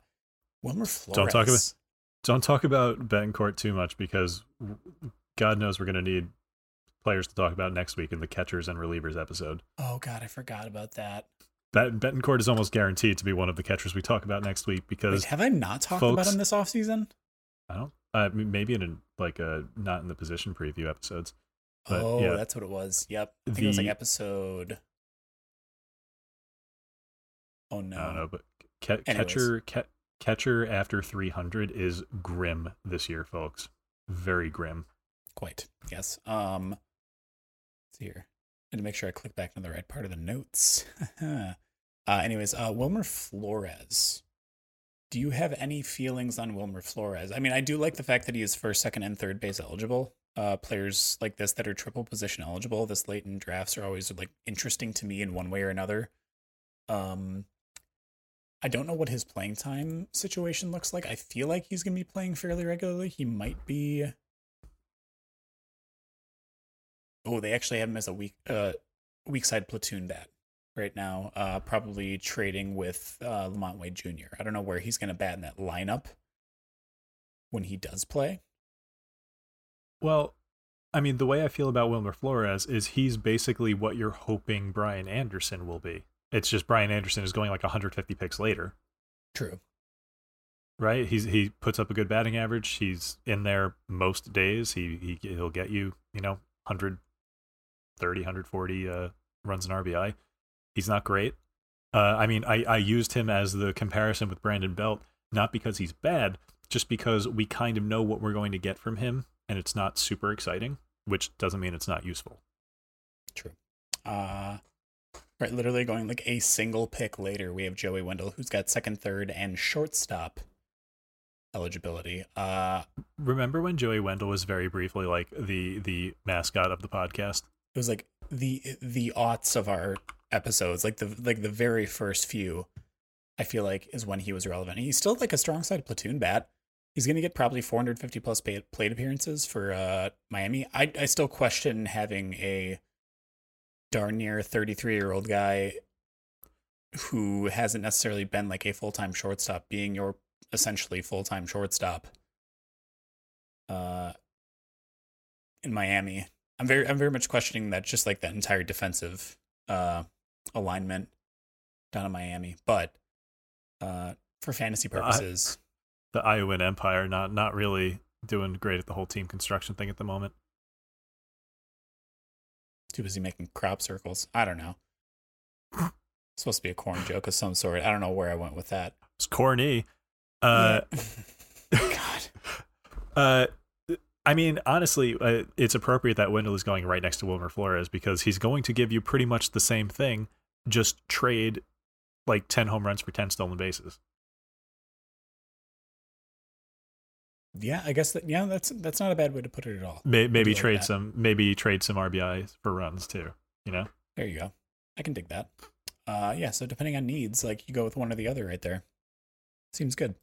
Wilmer Flores. Don't talk about don't talk about Bethancourt too much because God knows we're going to need players to talk about next week in the catchers and relievers episode. Oh God, I forgot about that. Bet- Bethancourt is almost guaranteed to be one of the catchers we talk about next week because Wait, have I not talked folks, about him this offseason? I don't. Uh, maybe in a, like a not in the position preview episodes. But, oh, yeah. that's what it was. Yep. I think the, it was like episode. Oh no. I don't know, but ca- catcher ca- catcher after 300 is grim this year, folks. Very grim. Quite. Yes. Um. Let's see here. To make sure I click back to the right part of the notes. uh, anyways, uh, Wilmer Flores. Do you have any feelings on Wilmer Flores? I mean, I do like the fact that he is first, second, and third base eligible uh, players like this that are triple position eligible this late in drafts are always like interesting to me in one way or another. Um, I don't know what his playing time situation looks like. I feel like he's going to be playing fairly regularly. He might be. Oh, they actually have him as a weak, uh, weak side platoon bat right now. Uh, probably trading with uh, LaMonte Wade Jr. I don't know where he's going to bat in that lineup when he does play. Well, I mean, the way I feel about Wilmer Flores is he's basically what you're hoping Brian Anderson will be. It's just Brian Anderson is going like 150 picks later. True. Right? He's he puts up a good batting average. He's in there most days. He he he'll get you, you know, 130, 140 uh, runs an RBI. He's not great. Uh, I mean, I, I used him as the comparison with Brandon Belt, not because he's bad, just because we kind of know what we're going to get from him and it's not super exciting, which doesn't mean it's not useful. True. Uh, right, literally going like a single pick later, we have Joey Wendle, who's got second, third, and shortstop eligibility. Uh, Remember when Joey Wendle was very briefly like the the mascot of the podcast? It was like the the aughts of our episodes, like the like the very first few. I feel like is when he was relevant. He's still like a strong side platoon bat he's going to get probably 450 plus plate appearances for uh, Miami. I, I still question having a darn near 33 year old guy who hasn't necessarily been like a full time shortstop being your essentially full time shortstop. Uh, in Miami. I'm very I'm very much questioning that just like that entire defensive uh alignment down in Miami. But uh for fantasy purposes. the Iowan Empire not not really doing great at the whole team construction thing at the moment. Too busy making crop circles. I don't know. It's supposed to be a corn joke of some sort. I don't know where I went with that. It's corny. Uh, God. uh, I mean, honestly, uh, it's appropriate that Wendle is going right next to Wilmer Flores because he's going to give you pretty much the same thing, just trade like 10 home runs for 10 stolen bases. Yeah, I guess that yeah, that's that's not a bad way to put it at all. May- maybe like trade that. some, maybe trade some RBIs for runs too. You know, There you go. I can dig that. Uh yeah, so depending on needs, like you go with one or the other right there. Seems good.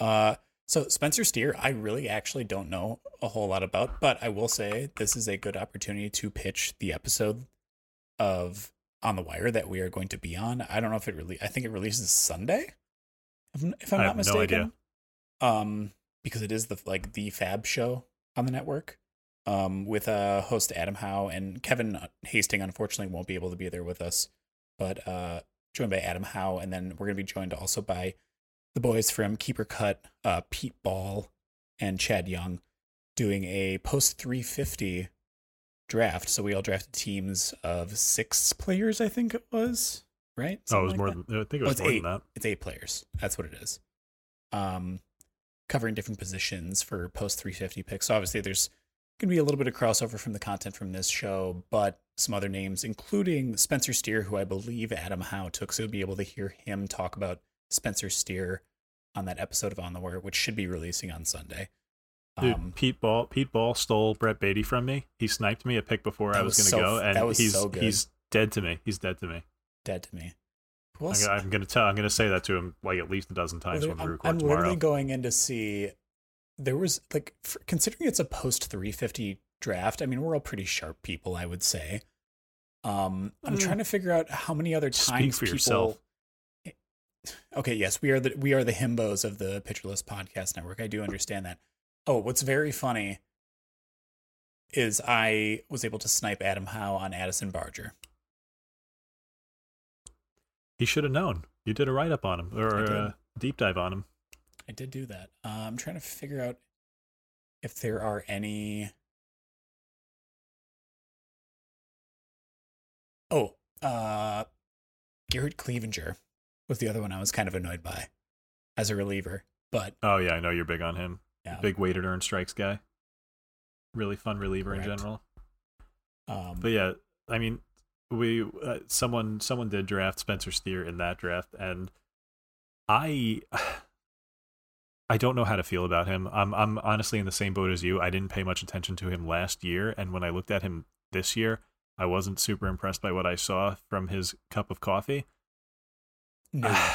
Uh so Spencer Steer, I really actually don't know a whole lot about, but I will say this is a good opportunity to pitch the episode of On the Wire that we are going to be on. I don't know if it really I think it releases Sunday. If, I'm- if I'm not no mistaken. idea. Um because it is the like the Fab show on the network. Um with uh host Adam Howe and Kevin Hasting unfortunately won't be able to be there with us, but uh joined by Adam Howe and then we're going to be joined also by the boys from Keeper Cut, uh Pete Ball and Chad Young doing a post 350 draft. So we all drafted teams of 6 players I think it was, right? oh, it was Something more that? than I think it Oh, was it's more eight. than that. It's eight players. That's what it is. Um, covering different positions for post 350 picks. So obviously, there's going to be a little bit of crossover from the content from this show, but some other names, including Spencer Steer, who I believe Adam Howe took. So you'll be able to hear him talk about Spencer Steer on that episode of On the Wire, which should be releasing on Sunday. Dude, Um, Pete Ball, Pete Ball stole Brett Baty from me. He sniped me a pick before I was, was going to so- go, and that was he's so good. he's dead to me. He's dead to me. dead to me. Who I'm gonna, I'm gonna tell. I'm gonna say that to him like at least a dozen times when we I'm, record I'm tomorrow. literally going in to see. There was like, for, considering it's a post 350 draft. I mean, we're all pretty sharp people, I would say. Um, I'm Mm. trying to figure out how many other Speak times for people. yourself. Okay, yes, we are the we are the himbos of the Pitcher List Podcast Network. I do understand that. Oh, what's very funny is I was able to snipe Adam Howe on Addison Barger. He should have known. You did a write up on him or a deep dive on him. I did do that. Uh, I'm trying to figure out if there are any. Oh, uh, Garrett Cleavinger was the other one I was kind of annoyed by as a reliever, but Oh yeah, I know you're big on him. yeah. Big weighted earned strikes guy. Really fun reliever in general. Um, But yeah, I mean, we uh, someone someone did draft Spencer Steer in that draft, and I I don't know how to feel about him. I'm I'm honestly in the same boat as you. I didn't pay much attention to him last year, and when I looked at him this year, I wasn't super impressed by what I saw from his cup of coffee. No,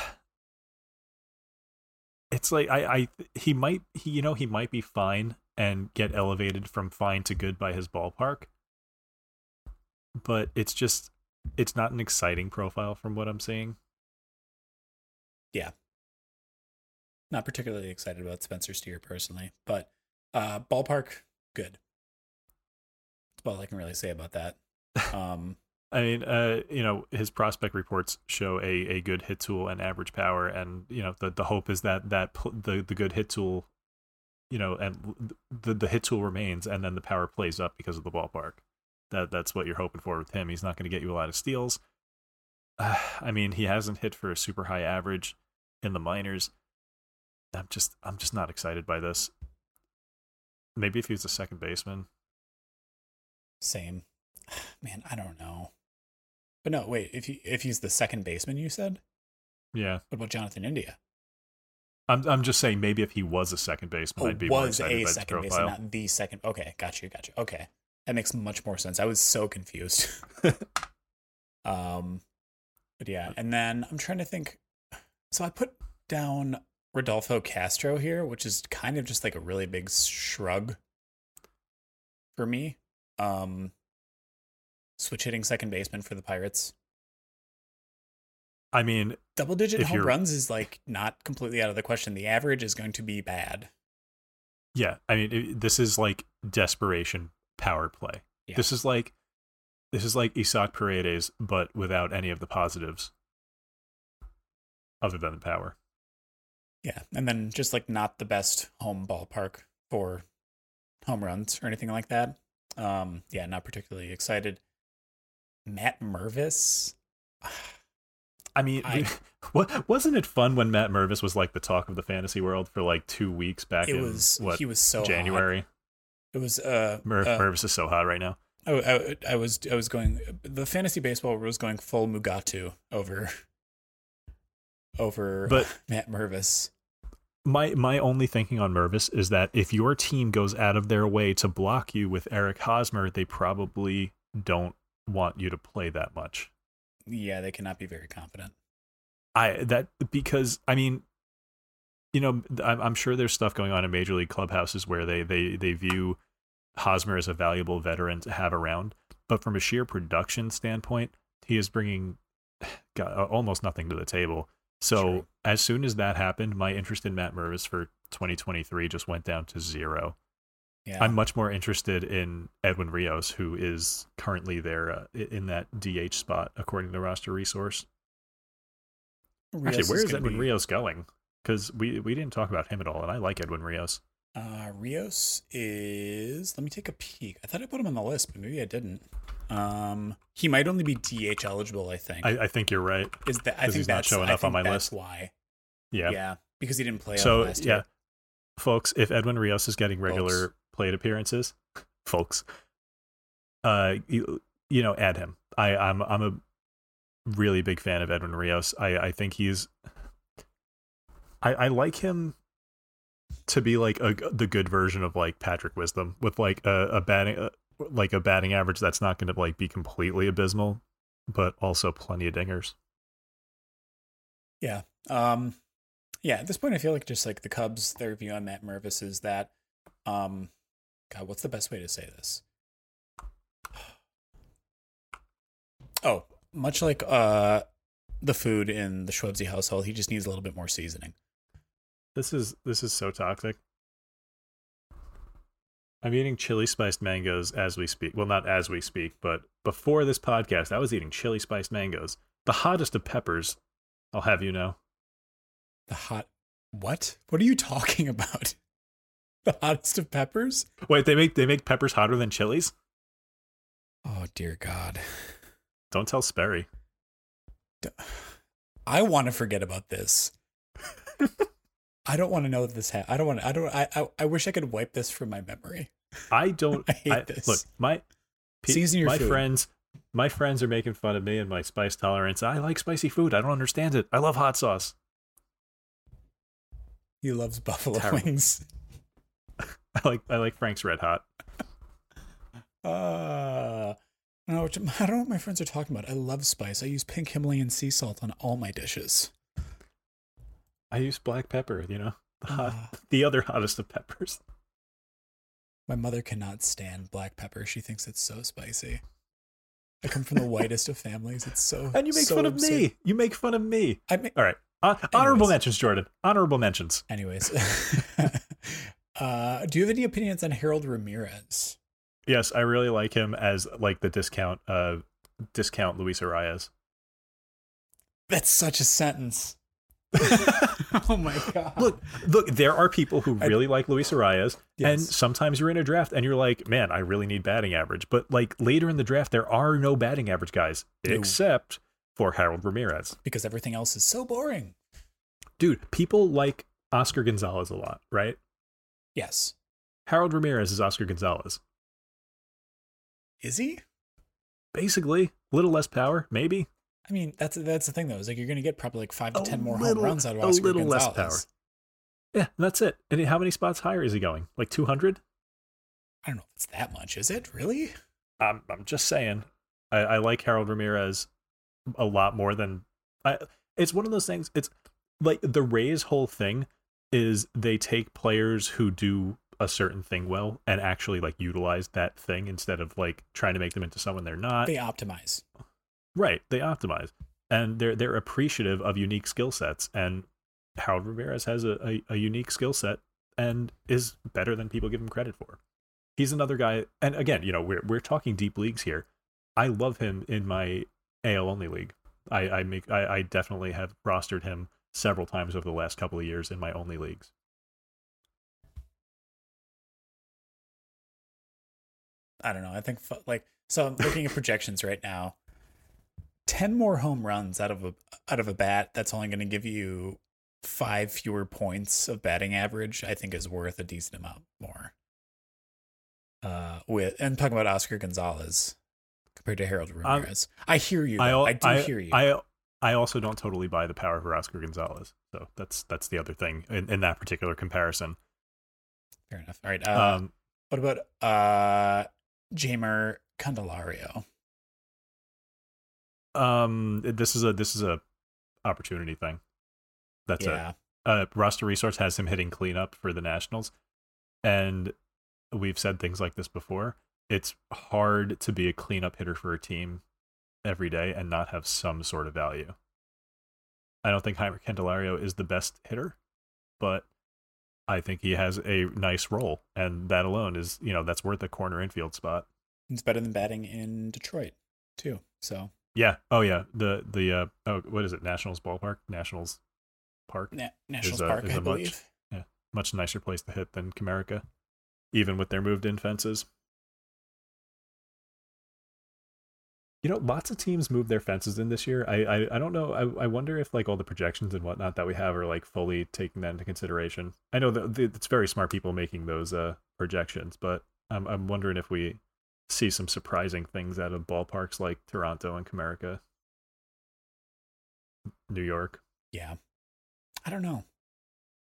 it's like I, I he might he you know he might be fine and get elevated from fine to good by his ballpark but it's just it's not an exciting profile from what i'm seeing Yeah. not particularly excited about Spencer Steer personally, but uh, ballpark good. That's all I can really say about that. Um, i mean uh you know his prospect reports show a a good hit tool and average power and you know the the hope is that that pl- the the good hit tool you know and the the hit tool remains and then the power plays up because of the ballpark. That that's what you're hoping for with him. He's not going to get you a lot of steals. Uh, i mean he hasn't hit for a super high average in the minors. I'm just i'm just not excited by this. Maybe if he was a second baseman. Same. Man, I don't know. But no, wait. If he if he's the second baseman, you said. yeah What about Jonathan India? i'm, I'm just saying maybe if he was a second baseman Oh, i'd be more was excited a second baseman, not the second. Okay, got you, got you. Okay, that makes much more sense. I was so confused. um, but yeah, and then I'm trying to think. So I put down Rodolfo Castro here, which is kind of just like a really big shrug for me. Um, switch hitting second baseman for the Pirates. i mean Double digit home you're- runs is like not completely out of the question. The average is going to be bad. Yeah, I mean, it, this is like desperation power play. Yeah. This is like this is like Isaac Paredes, but without any of the positives other than the power. Yeah, and then just like not the best home ballpark for home runs or anything like that. Um, yeah, not particularly excited. Matt Mervis. I mean, I- what wasn't it fun when Matt Mervis was like the talk of the fantasy world for like two weeks back It in was what he was so hot. January? It was uh, Mer- uh Mervis is so hot right now. I, I, I was I was going the fantasy baseball was going full Mugatu over over But- Matt Mervis. My my only thinking on Mervis is that if your team goes out of their way to block you with Eric Hosmer, they probably don't want you to play that much. Yeah, they cannot be very confident. I that because I mean, you know, I'm, I'm sure there's stuff going on in major league clubhouses where they they they view Hosmer as a valuable veteran to have around, but from a sheer production standpoint, he is bringing got, almost nothing to the table. So True. as soon as that happened, my interest in Matt Mervis for 2023 just went down to zero. Yeah, I'm much more interested in Edwin Rios, who is currently there uh, in that DH spot according to roster resource. Rios Actually, where is gonna Edwin be- Rios going? Because we we didn't talk about him at all, and I like Edwin Rios. Uh, Rios is. Let me take a peek. I thought I put him on the list, but maybe I didn't. Um, he might only be DH eligible. I think. I, I think you're right. is that I think he's not that's showing up on my that's list. Why? Yeah. Yeah, because he didn't play. so last yeah, year. folks, if Edwin Rios is getting regular Folks. Plate appearances, folks, uh, you, you know, add him. I I'm I'm a really big fan of Edwin Rios. I I think he's. I I like him to be like a the good version of like Patrick Wisdom with like a a batting uh, like a batting average that's not going to like be completely abysmal, but also plenty of dingers. Yeah. Um yeah, at this point I feel like just like the Cubs, their view on Matt Mervis is that um God, what's the best way to say this? Oh, much like uh the food in the Shwebsi household, he just needs a little bit more seasoning. This is this is so toxic. I'm eating chili spiced mangoes as we speak. Well, not as we speak, but before this podcast, I was eating chili spiced mangoes, the hottest of peppers. I'll have you know. The hot what? What are you talking about? The hottest of peppers? Wait, they make they make peppers hotter than chilies? Oh dear God. Don't tell Sperry. I want to forget about this. I don't want to know that this happened. I don't want. To, I don't. I, I. I wish I could wipe this from my memory. I don't. I hate this. Look, my Season your my food. friends, my friends are making fun of me and my spice tolerance. I like spicy food. I don't understand it. I love hot sauce. He loves buffalo Terrible. wings. I like I like Frank's Red Hot. Uh, I don't, know what, I don't know what my friends are talking about. I love spice. I use pink Himalayan sea salt on all my dishes. I use black pepper. You know, the, hot, Ah. the other hottest of peppers. My mother cannot stand black pepper. She thinks it's so spicy. I come from the whitest of families. It's so And you make so fun of absurd. me. You make fun of me. I make, All right. Hon- honorable mentions, Jordan. Honorable mentions. anyways. Uh, do you have any opinions on Harold Ramirez? Yes, I really like him as like the discount uh discount Luis Arraez. That's such a sentence. oh my god! Look, look, there are people who I- really like Luis Arraez, and sometimes you're in a draft and you're like, man, I really need batting average. But like later in the draft, there are no batting average guys No. except for Harold Ramirez. because everything else is so boring. Dude, people like Oscar Gonzalez a lot, right? Yes, Harold Ramirez is Oscar Gonzalez. is he? Basically, a little less power, maybe. I mean, that's that's the thing though. Is like you're going to get probably like five to A ten more little- home runs out of Oscar a little less Gonzalez. Yeah, that's it. And how many spots higher is he going? Like 200? I don't know if it's that much. Is it really? I'm, I'm just saying. I, I like Harold Ramirez a lot more than. I, it's one of those things. It's like the Rays' whole thing is they take players who do a certain thing well and actually like utilize that thing instead of like trying to make them into someone they're not. They optimize. Right. They optimize. And they're they're appreciative of unique skill sets. And Harold Ramirez has a, a, a unique skill set and is better than people give him credit for. he's another guy. And again, you know, we're we're talking deep leagues here. I love him in my AL only league. I, I make I, I definitely have rostered him several times over the last couple of years in my only leagues. I don't know. I think like so. I'm looking at projections right now. Ten more home runs out of a out of a bat that's only going to give you five fewer points of batting average. I think is worth a decent amount more. Uh, with and talking about Oscar Gonzalez compared to Harold Ramirez. Um, I hear you. I, I, do I, hear you. I I also don't totally buy the power of Oscar Gonzalez. So that's that's the other thing in, in that particular comparison. Fair enough. All right. Uh, um, what about uh Jeimer Candelario? Um, this is a this is a opportunity thing. That's yeah. it. Uh, roster resource has him hitting cleanup for the Nationals, and we've said things like this before. It's hard to be a cleanup hitter for a team every day and not have some sort of value. I don't think Jeimer Candelario is the best hitter, but I think he has a nice role, and that alone is, you know, that's worth a corner infield spot. It's better than batting in Detroit, too. So yeah, oh yeah, the the uh, oh what is it? Nationals ballpark, Nationals Park, Na- Nationals is, Park, is I a believe. Much, yeah, much nicer place to hit than Comerica, even with their moved in fences. You know, lots of teams moved their fences in this year. I I, I don't know. I, I wonder if like all the projections and whatnot that we have are like fully taking that into consideration. I know that it's very smart people making those uh projections, but I'm I'm wondering if we see some surprising things out of ballparks like Toronto and Comerica, New York. Yeah, I don't know.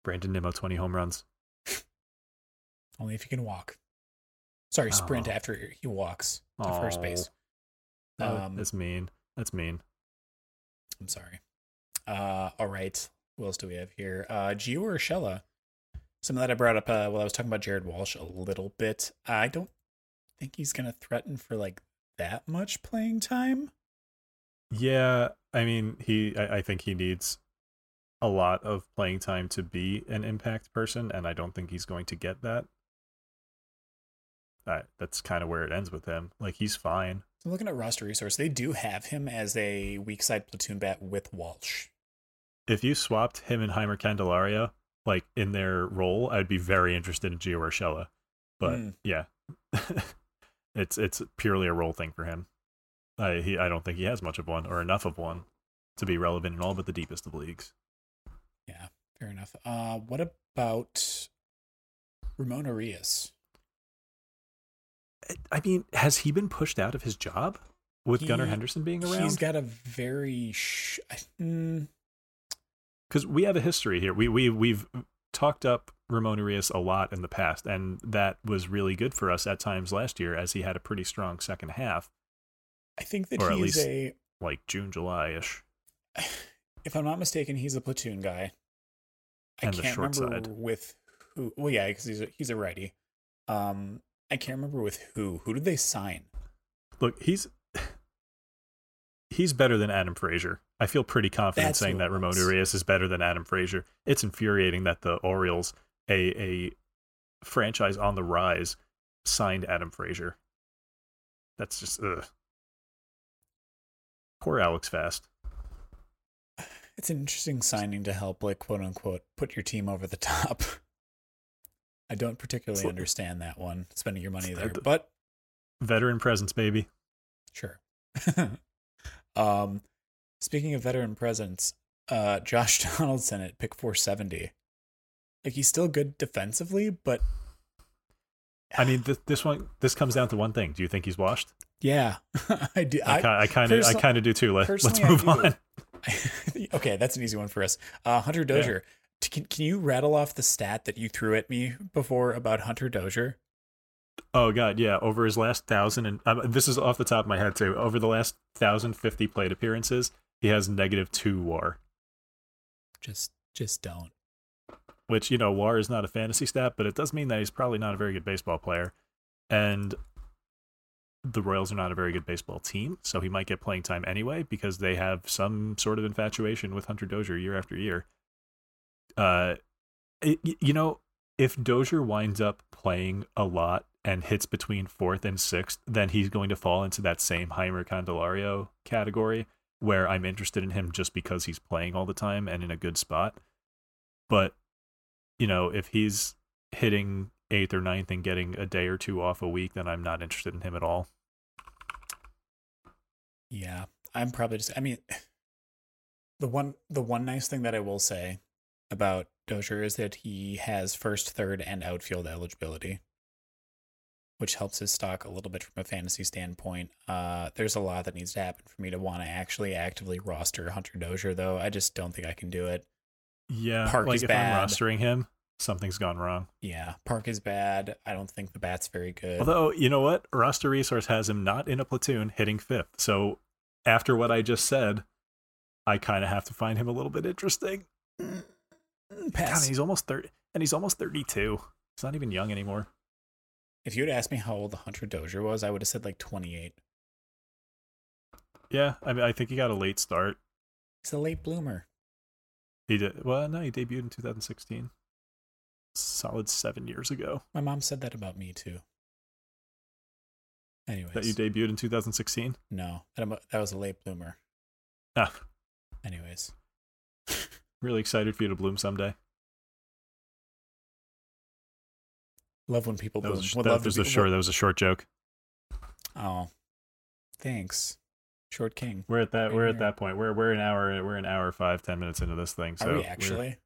Brandon Nimmo twenty home runs. Only if he can walk. Sorry, sprint oh. after he walks to oh. first base. Um, that's mean. That's mean. I'm sorry. Uh, all right. What else do we have here? Uh, Gio Urshela. Something that I brought up uh, while I was talking about Jared Walsh a little bit. I don't think he's going to threaten for like that much playing time. Yeah, I mean, he. I, I think he needs a lot of playing time to be an impact person, and I don't think he's going to get that. Uh, that's kind of where it ends with him. Like he's fine. So looking at roster resource, they do have him as a weak side platoon bat with Walsh. If you swapped him and Jeimer Candelario like in their role, I'd be very interested in Gio Urshela. But mm. yeah, it's it's purely a role thing for him. I he I don't think he has much of one or enough of one to be relevant in all but the deepest of leagues. Yeah, fair enough. Uh, what about Ramon Urias? I mean, has he been pushed out of his job with he, Gunnar Henderson being around? He's got a very sh- because mm. we have a history here. We we we've talked up Ramon Urias a lot in the past, and that was really good for us at times last year, as he had a pretty strong second half. I think that or he's least a like June, July ish. If I'm not mistaken, he's a platoon guy. And I can't remember side. with who. Well, yeah, because he's a, he's a righty. Um, I can't remember with who. Who did they sign? Look, he's he's better than Adam Frazier. I feel pretty confident That's saying that Ramon Urias is better than Adam Frazier. It's infuriating that the Orioles, a a franchise on the rise, signed Adam Frazier. That's just ugh. Poor Alex Fast. It's an interesting signing to help, like quote unquote, put your team over the top. I don't particularly so, understand that one, spending your money there, but veteran presence, baby. Sure. um, speaking of veteran presence, uh, Josh Donaldson at pick 470. Like he's still good defensively, but I mean, this, this one this comes down to one thing. Do you think he's washed? Yeah, I do. I kind of I kind of do too. Let, us move on. okay, that's an easy one for us. Uh, Hunter Dozier. Yeah. Can, can you rattle off the stat that you threw at me before about Hunter Dozier? Oh god, yeah. Over his last thousand, and um, this is off the top of my head too. Over the last thousand fifty plate appearances, he has negative two WAR. Just, just don't. Which you know, WAR is not a fantasy stat, but it does mean that he's probably not a very good baseball player, and the Royals are not a very good baseball team, so he might get playing time anyway because they have some sort of infatuation with Hunter Dozier year after year. Uh, it, you know, if Dozier winds up playing a lot and hits between fourth and sixth, then he's going to fall into that same Jeimer Candelario category where I'm interested in him just because he's playing all the time and in a good spot. But, you know, if he's hitting eighth or ninth and getting a day or two off a week, then I'm not interested in him at all. Yeah, I'm probably just. I mean, the one the one nice thing that I will say about Dozier is that he has first, third, and outfield eligibility, which helps his stock a little bit from a fantasy standpoint. Uh, there's a lot that needs to happen for me to want to actually actively roster Hunter Dozier, though. I just don't think I can do it. Yeah, Park like is if bad. I'm rostering him, something's gone wrong. Yeah, Park is bad. I don't think the bat's very good. Although, you know what? Roster Resource has him not in a platoon hitting fifth. So after what I just said, I kind of have to find him a little bit interesting. Mm, God, he's almost 30 and he's almost 32. He's not even young anymore. If you had asked me how old the Hunter Dozier was, I would have said like 28. Yeah, I mean I think he got a late start. He's a late bloomer. He did well, no, he debuted in 2016. Solid 7 years ago. My mom said that about me too. Anyways, That you debuted in 2016? no, that, that was a late bloomer. Ah, Anyways, really excited for you to bloom someday. love when people That bloom. was, that was a short that was a short joke. Oh, thanks, Short King. We're at that Right we're at that point. We're we're an hour we're an hour five ten minutes into this thing. So Are we we're- actually?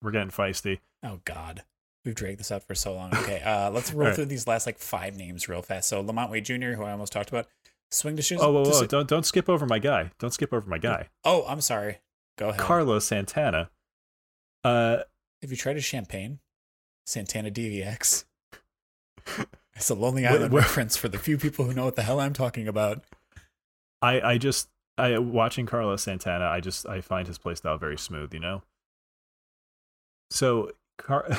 we're getting feisty. Oh God, we've dragged this out for so long. Okay, uh, let's roll right. through these last like five names real fast. So LaMonte Wade Jr., who I almost talked about, swing to shoes. Oh, whoa, whoa, don't don't skip over my guy. Don't skip over my guy, oh, I'm sorry. Go ahead. Carlos Santana. Uh, Have you tried a champagne? Santana DVX. It's a Lonely Island what- reference for the few people who know what the hell I'm talking about. I I just I watching Carlos Santana. I just I find his play style very smooth. You know. So Car.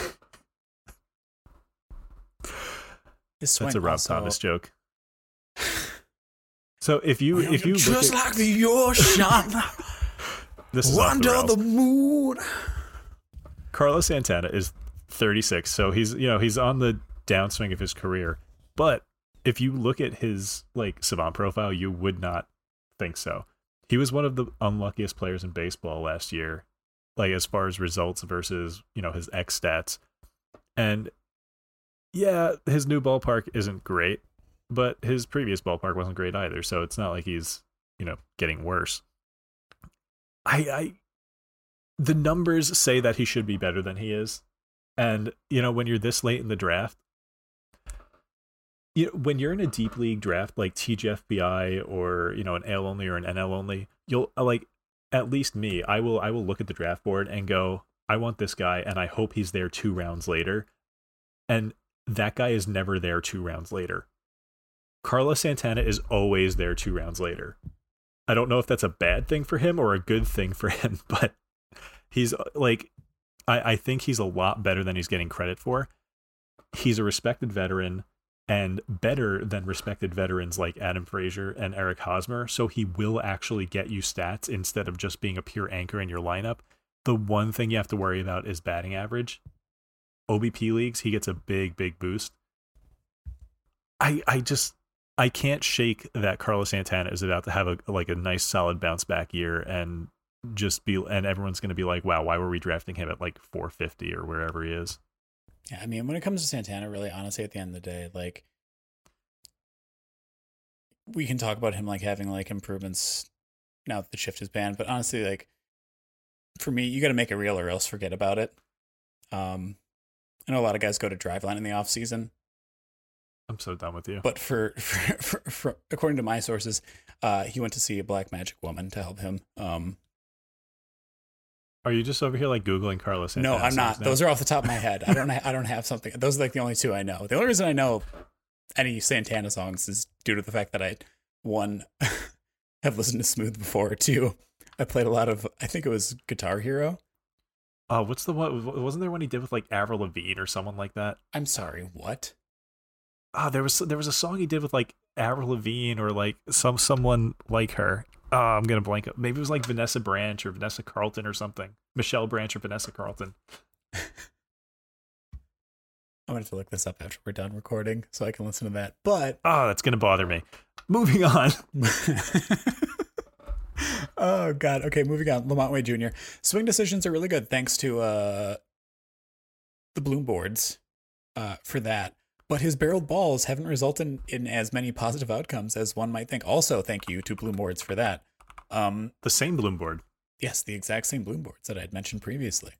His That's a Rob also- Thomas joke. So if you if you just at, like the ocean this is the the moon. Carlos Santana is 36, so he's you know he's on the downswing of his career. But if you look at his like savant profile, you would not think so. He was one of the unluckiest players in baseball last year, like as far as results versus you know his X stats. And yeah, his new ballpark isn't great, but his previous ballpark wasn't great either. So it's not like he's you know getting worse. I I the numbers say that he should be better than he is. And, you know, when you're this late in the draft, you know, when you're in a deep league draft like TGFBI or, you know, an AL only or an NL only, you'll uh, like at least me, I will I will look at the draft board and go, I want this guy and I hope he's there 2 rounds later. And that guy is never there 2 rounds later. Carlos Santana is always there 2 rounds later. I don't know if that's a bad thing for him or a good thing for him, but he's uh, like I, I think he's a lot better than he's getting credit for. He's a respected veteran and better than respected veterans like Adam Frazier and Eric Hosmer. So he will actually get you stats instead of just being a pure anchor in your lineup. The one thing you have to worry about is batting average. OBP leagues, he gets a big, big boost. I I just I can't shake that Carlos Santana is about to have a like a nice solid bounce back year and just be and everyone's going to be like, "Wow, why were we drafting him at like 450 or wherever he is?" Yeah, I mean, when it comes to Santana, really, honestly, at the end of the day, like we can talk about him like having like improvements now that the shift is banned, but honestly, like for me, you got to make it real or else forget about it. Um, I know a lot of guys go to Driveline in the off season, I'm so done with you. but for, for, for, for according to my sources, uh, he went to see a black magic woman to help him. Um, Are you just over here like googling Carlos Santana? no, I'm not. Those are off the top of my head. I don't. Ha- I don't have something. Those are like the only two I know. The only reason I know any Santana songs is due to the fact that I one have listened to Smooth before. Two, I played a lot of. I think it was Guitar Hero. Oh, what's the one? Wasn't there one he did with like Avril Lavigne or someone like that? I'm sorry. What? Oh, there was there was a song he did with like Avril Lavigne or like some someone like her. Oh, I'm gonna blank. up. Maybe it was like Vanessa Branch or Vanessa Carlton or something. Michelle Branch or Vanessa Carlton. I'm gonna have to look this up after we're done recording so I can listen to that. But oh, that's gonna bother me. Moving on. oh god. Okay, moving on. LaMonte Wade Jr. Swing decisions are really good thanks to uh the bloom boards uh for that. But his barreled balls haven't resulted in, in as many positive outcomes as one might think. Also, thank you to bloom boards for that. Um the same bloom board. Yes, the exact same bloom boards that I had mentioned previously.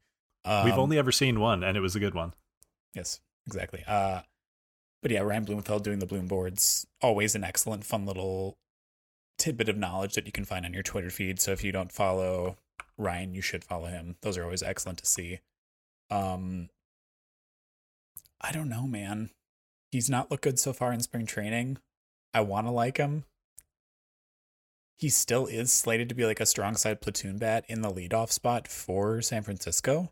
Um, We've only ever seen one, and it was a good one. Yes, exactly. Uh, but yeah, Ryan Blumenfeld doing the bloom boards always an excellent, fun little tidbit of knowledge that you can find on your Twitter feed. So if you don't follow Ryan, you should follow him. Those are always excellent to see. Um, I don't know, man. He's not looked good so far in spring training. I want to like him. He still is slated to be like a strong side platoon bat in the leadoff spot for San Francisco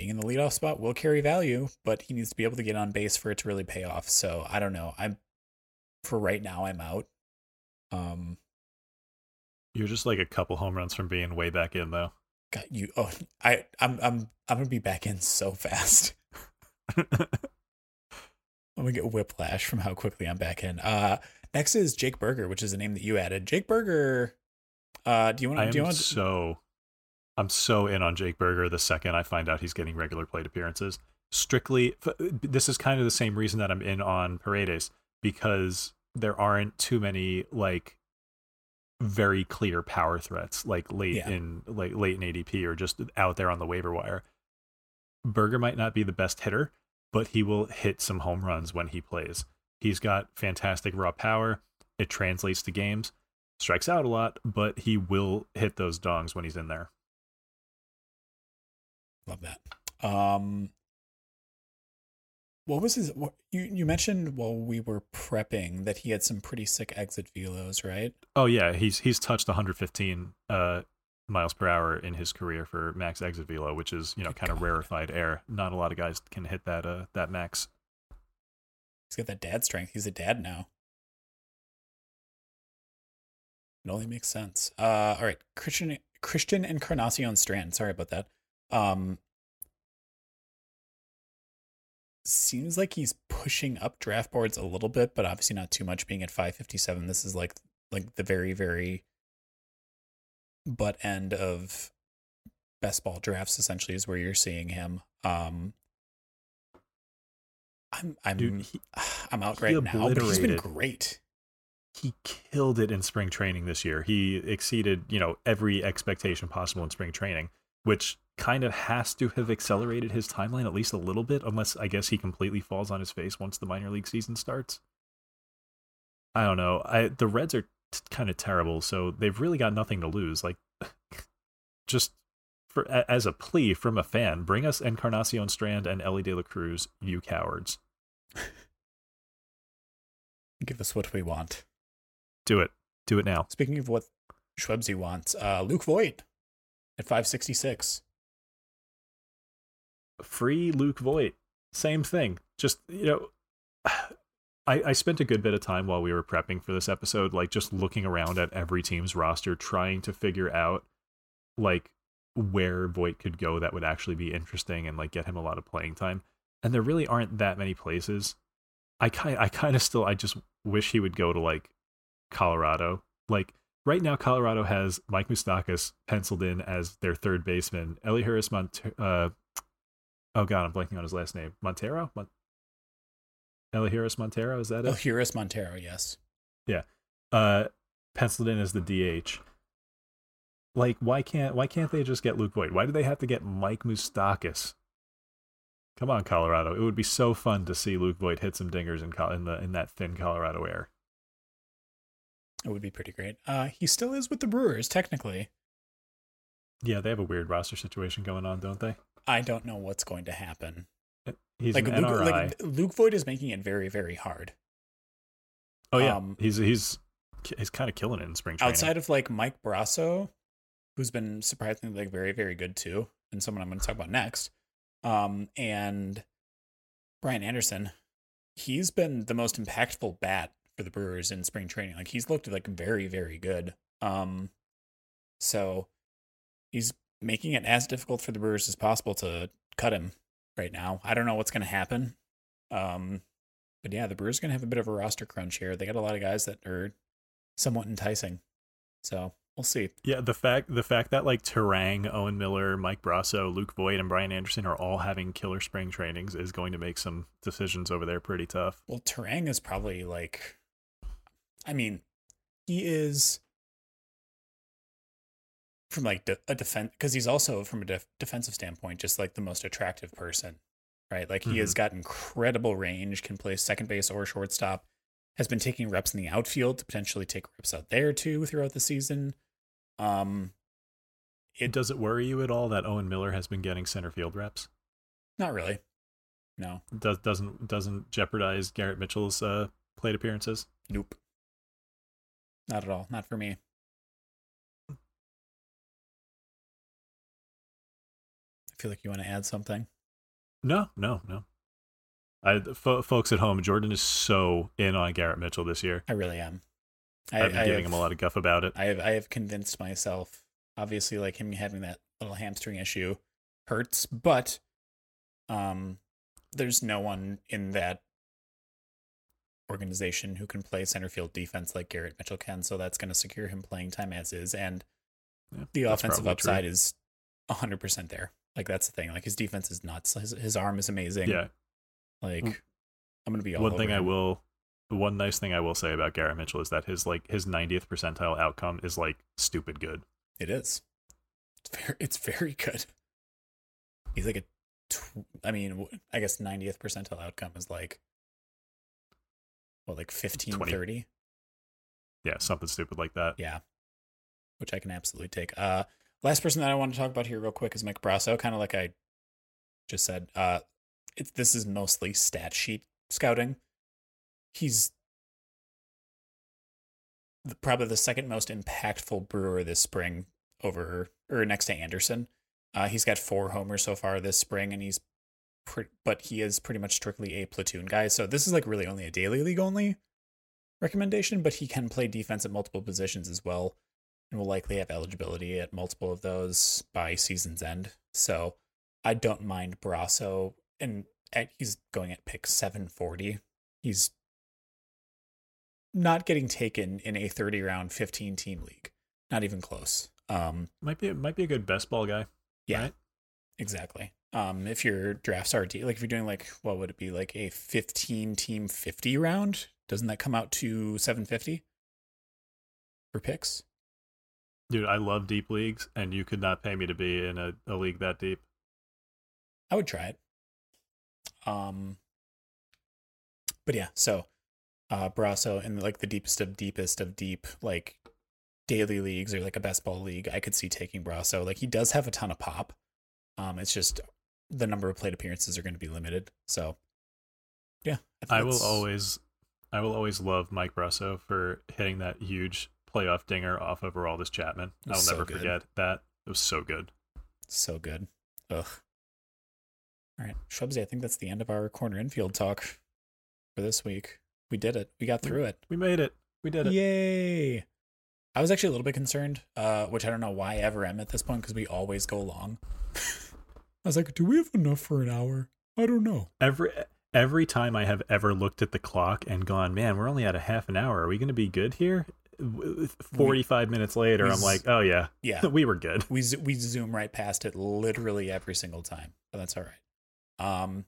being in the leadoff spot will carry value, but he needs to be able to get on base for it to really pay off. So I don't know. I'm for right now. I'm out. Um, you're just like a couple home runs from being way back in, though. Got you. Oh, I, I'm, I'm, I'm gonna be back in so fast. I'm gonna get whiplash from how quickly I'm back in. Uh, next is Jake Burger, which is a name that you added. Jake Burger. Uh, do you want? to? Do you want? So I'm so in on Jake Burger. the second I find out he's getting regular plate appearances. Strictly, this is kind of the same reason that I'm in on Paredes because there aren't too many like very clear power threats like late yeah. in like late in ADP or just out there on the waiver wire. Burger might not be the best hitter, but he will hit some home runs when he plays. He's got fantastic raw power. It translates to games. Strikes out a lot, but he will hit those dongs when he's in there. Love that. Um, what was his? What, you you mentioned while we were prepping that he had some pretty sick exit velos, right? Oh yeah, he's he's touched 115 uh, miles per hour in his career for max exit velo, which is you know kind of rarefied air. Not a lot of guys can hit that uh that max. He's got that dad strength. He's a dad now. It only makes sense. Uh, all right, Christian Christian Encarnacion Strand. Sorry about that. Um, seems like he's pushing up draft boards a little bit, but obviously not too much. Being at 557, this is like like the very very butt end of best ball drafts. Essentially, is where you're seeing him. Um, I'm I'm Dude, he, I'm out right now. But he's been great. He killed it in spring training this year. He exceeded you know every expectation possible in spring training, which kind of has to have accelerated his timeline at least a little bit, unless I guess he completely falls on his face once the minor league season starts. I don't know. I the Reds are t- kind of terrible, so they've really got nothing to lose. Like, just for as a plea from a fan, bring us Encarnacion Strand and Elly De La Cruz, you cowards. Give us what we want. Do it. Do it now. Speaking of what Shwebsi wants, uh, Luke Voit at 566 free Luke Voit. Same thing. Just, you know, I, I spent a good bit of time while we were prepping for this episode, like just looking around at every team's roster, trying to figure out like where Voit could go that would actually be interesting and like get him a lot of playing time. And there really aren't that many places. I kind I kind of still I just wish he would go to like Colorado. Like right now, Colorado has Mike Moustakas penciled in as their third baseman. Elehuris Mont- uh, Oh god, I'm blanking on his last name. Montero? Mon- Elehuris Montero, is that it? Elehuris Montero, yes. Yeah. Uh penciled in as the DH. Like why can't why can't they just get Luke Voit? Why do they have to get Mike Moustakas? Come on, Colorado. It would be so fun to see Luke Voit hit some dingers in in the in that thin Colorado air. It would be pretty great. Uh he still is with the Brewers technically. Yeah, they have a weird roster situation going on, don't they? I don't know what's going to happen. He's like, Luke, NRI. like Luke Voit is making it very, very hard. Oh yeah, um, he's he's he's kind of killing it in spring training. Outside of like Mike Brosseau, who's been surprisingly like very, very good too, and someone I'm going to talk about next. Um, and Brian Anderson, he's been the most impactful bat for the Brewers in spring training. Like he's looked like very, very good. Um, so he's making it as difficult for the Brewers as possible to cut him right now. I don't know what's going to happen. Um, but yeah, the Brewers going to have a bit of a roster crunch here. They got a lot of guys that are somewhat enticing. So we'll see. Yeah, the fact the fact that like Turang, Owen Miller, Mike Brosseau, Luke Voit, and Brian Anderson are all having killer spring trainings is going to make some decisions over there pretty tough. Well, Turang is probably like, I mean, he is from like de- a defense because he's also from a def- defensive standpoint just like the most attractive person right? Like he mm-hmm. has got incredible range can play second base or shortstop has been taking reps in the outfield to potentially take reps out there too throughout the season. Um it does it worry you at all that Owen Miller has been getting center field reps? Not really. No. Does doesn't doesn't jeopardize Garrett Mitchell's uh plate appearances? Nope. Not at all. Not for me feel like you want to add something. No, no, no. I, f- folks at home, Jordan is so in on Garrett Mitchell this year. I really am. I, have been I giving have, him a lot of guff about it. I have I have convinced myself. Obviously, like him having that little hamstring issue hurts, but um, there's no one in that organization who can play center field defense like Garrett Mitchell can. So that's going to secure him playing time as is, and yeah, the offensive upside true. is 100% there. Like that's the thing. Like his defense is nuts. His his arm is amazing. Yeah. Like I'm gonna be one thing him. I will. One nice thing I will say about Garrett Mitchell is that his like his 90th percentile outcome is like stupid good. It is. It's very it's very good. He's like a. Tw- I mean, I guess 90th percentile outcome is like. What like 15, 20. 30? Yeah, something stupid like that. Yeah, which I can absolutely take. Uh, Last person that I want to talk about here, real quick, is Mike Brosseau. Kind of like I just said, uh, it, this is mostly stat sheet scouting. He's the, probably the second most impactful brewer this spring over or next to Anderson. Uh, he's got four homers so far this spring, and he's but he is pretty much strictly a platoon guy. So this is like really only a daily league only recommendation, but he can play defense at multiple positions as well and will likely have eligibility at multiple of those by season's end. So I don't mind Brosseau, and at, he's going at pick 740. He's not getting taken in a 30 round 15 team league. Not even close. Um, might be might be a good best ball guy. Yeah, right? exactly. Um, if your drafts are deep, like if you're doing like what would it be like a 15 team 50 round? Doesn't that come out to 750 for picks? Dude, I love deep leagues, and you could not pay me to be in a, a league that deep. I would try it. Um, but yeah, so uh, Brosseau in like the deepest of deepest of deep like daily leagues or like a best ball league, I could see taking Brosseau. Like he does have a ton of pop. Um, it's just the number of plate appearances are going to be limited. So yeah, I, I will always, I will always love Mike Brosseau for hitting that huge playoff dinger off of Aroldis Chapman. I'll so never good. forget that. It was so good. So good. Ugh. All right, Shwebsi, I think that's the end of our corner infield talk for this week. We did it. We got through it. We made it. We did it. Yay. I was actually a little bit concerned, uh, which I don't know why I ever am at this point because we always go long. I was like, do we have enough for an hour? I don't know. Every every time I have ever looked at the clock and gone, man, we're only at a half an hour. Are we going to be good here? 45 we, minutes later i'm like oh yeah. Yeah. We were good. We we zoom right past it literally every single time but that's all right. Um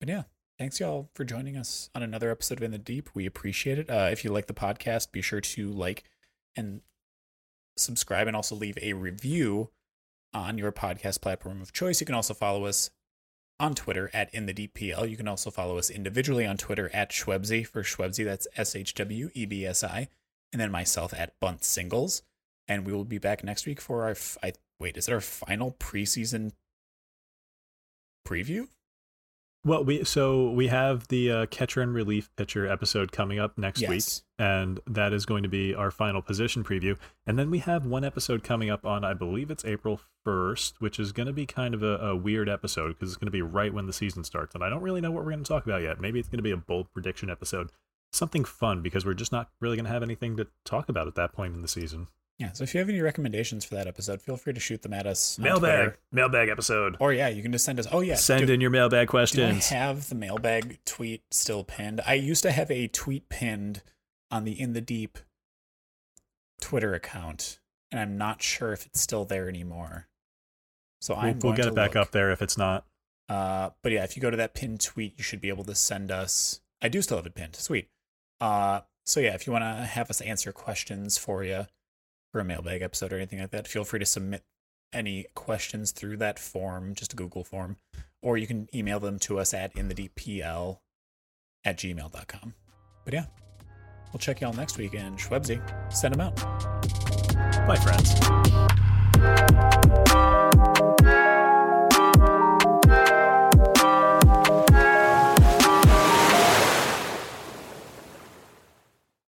but yeah thanks y'all for joining us on another episode of in the deep. We appreciate it. Uh if you like the podcast be sure to like and subscribe and also leave a review on your podcast platform of choice. You can also follow us on Twitter at in the deep PL. You can also follow us individually on Twitter at Shwebsi for Shwebsi. That's S H W E B S I and then myself at Bunt Singles. And we will be back next week for our. I, wait, is it our final preseason preview? Well, we so we have the uh, catcher and relief pitcher episode coming up next yes. week, and that is going to be our final position preview. And then we have one episode coming up on, I believe it's April first, which is going to be kind of a, a weird episode because it's going to be right when the season starts, and I don't really know what we're going to talk about yet. Maybe it's going to be a bold prediction episode something fun because we're just not really going to have anything to talk about at that point in the season. Yeah, so if you have any recommendations for that episode, feel free to shoot them at us. Mailbag, mailbag episode. Or yeah, you can just send us. Oh yeah, Send do, in your mailbag questions. do I have the mailbag tweet still pinned? I used to have a tweet pinned on the In the Deep Twitter account, and I'm not sure if it's still there anymore. So We'll, I'm we'll get it back look. up there if it's not. Uh, but yeah, if you go to that pinned tweet, you should be able to send us. I do still have it pinned. Sweet. Uh, so yeah, if you want to have us answer questions for you for a mailbag episode or anything like that, feel free to submit any questions through that form, just a Google form, or you can email them to us at inthedpl at gmail.com. But yeah, we'll check y'all next week and Shwebsi, send them out. Bye, friends.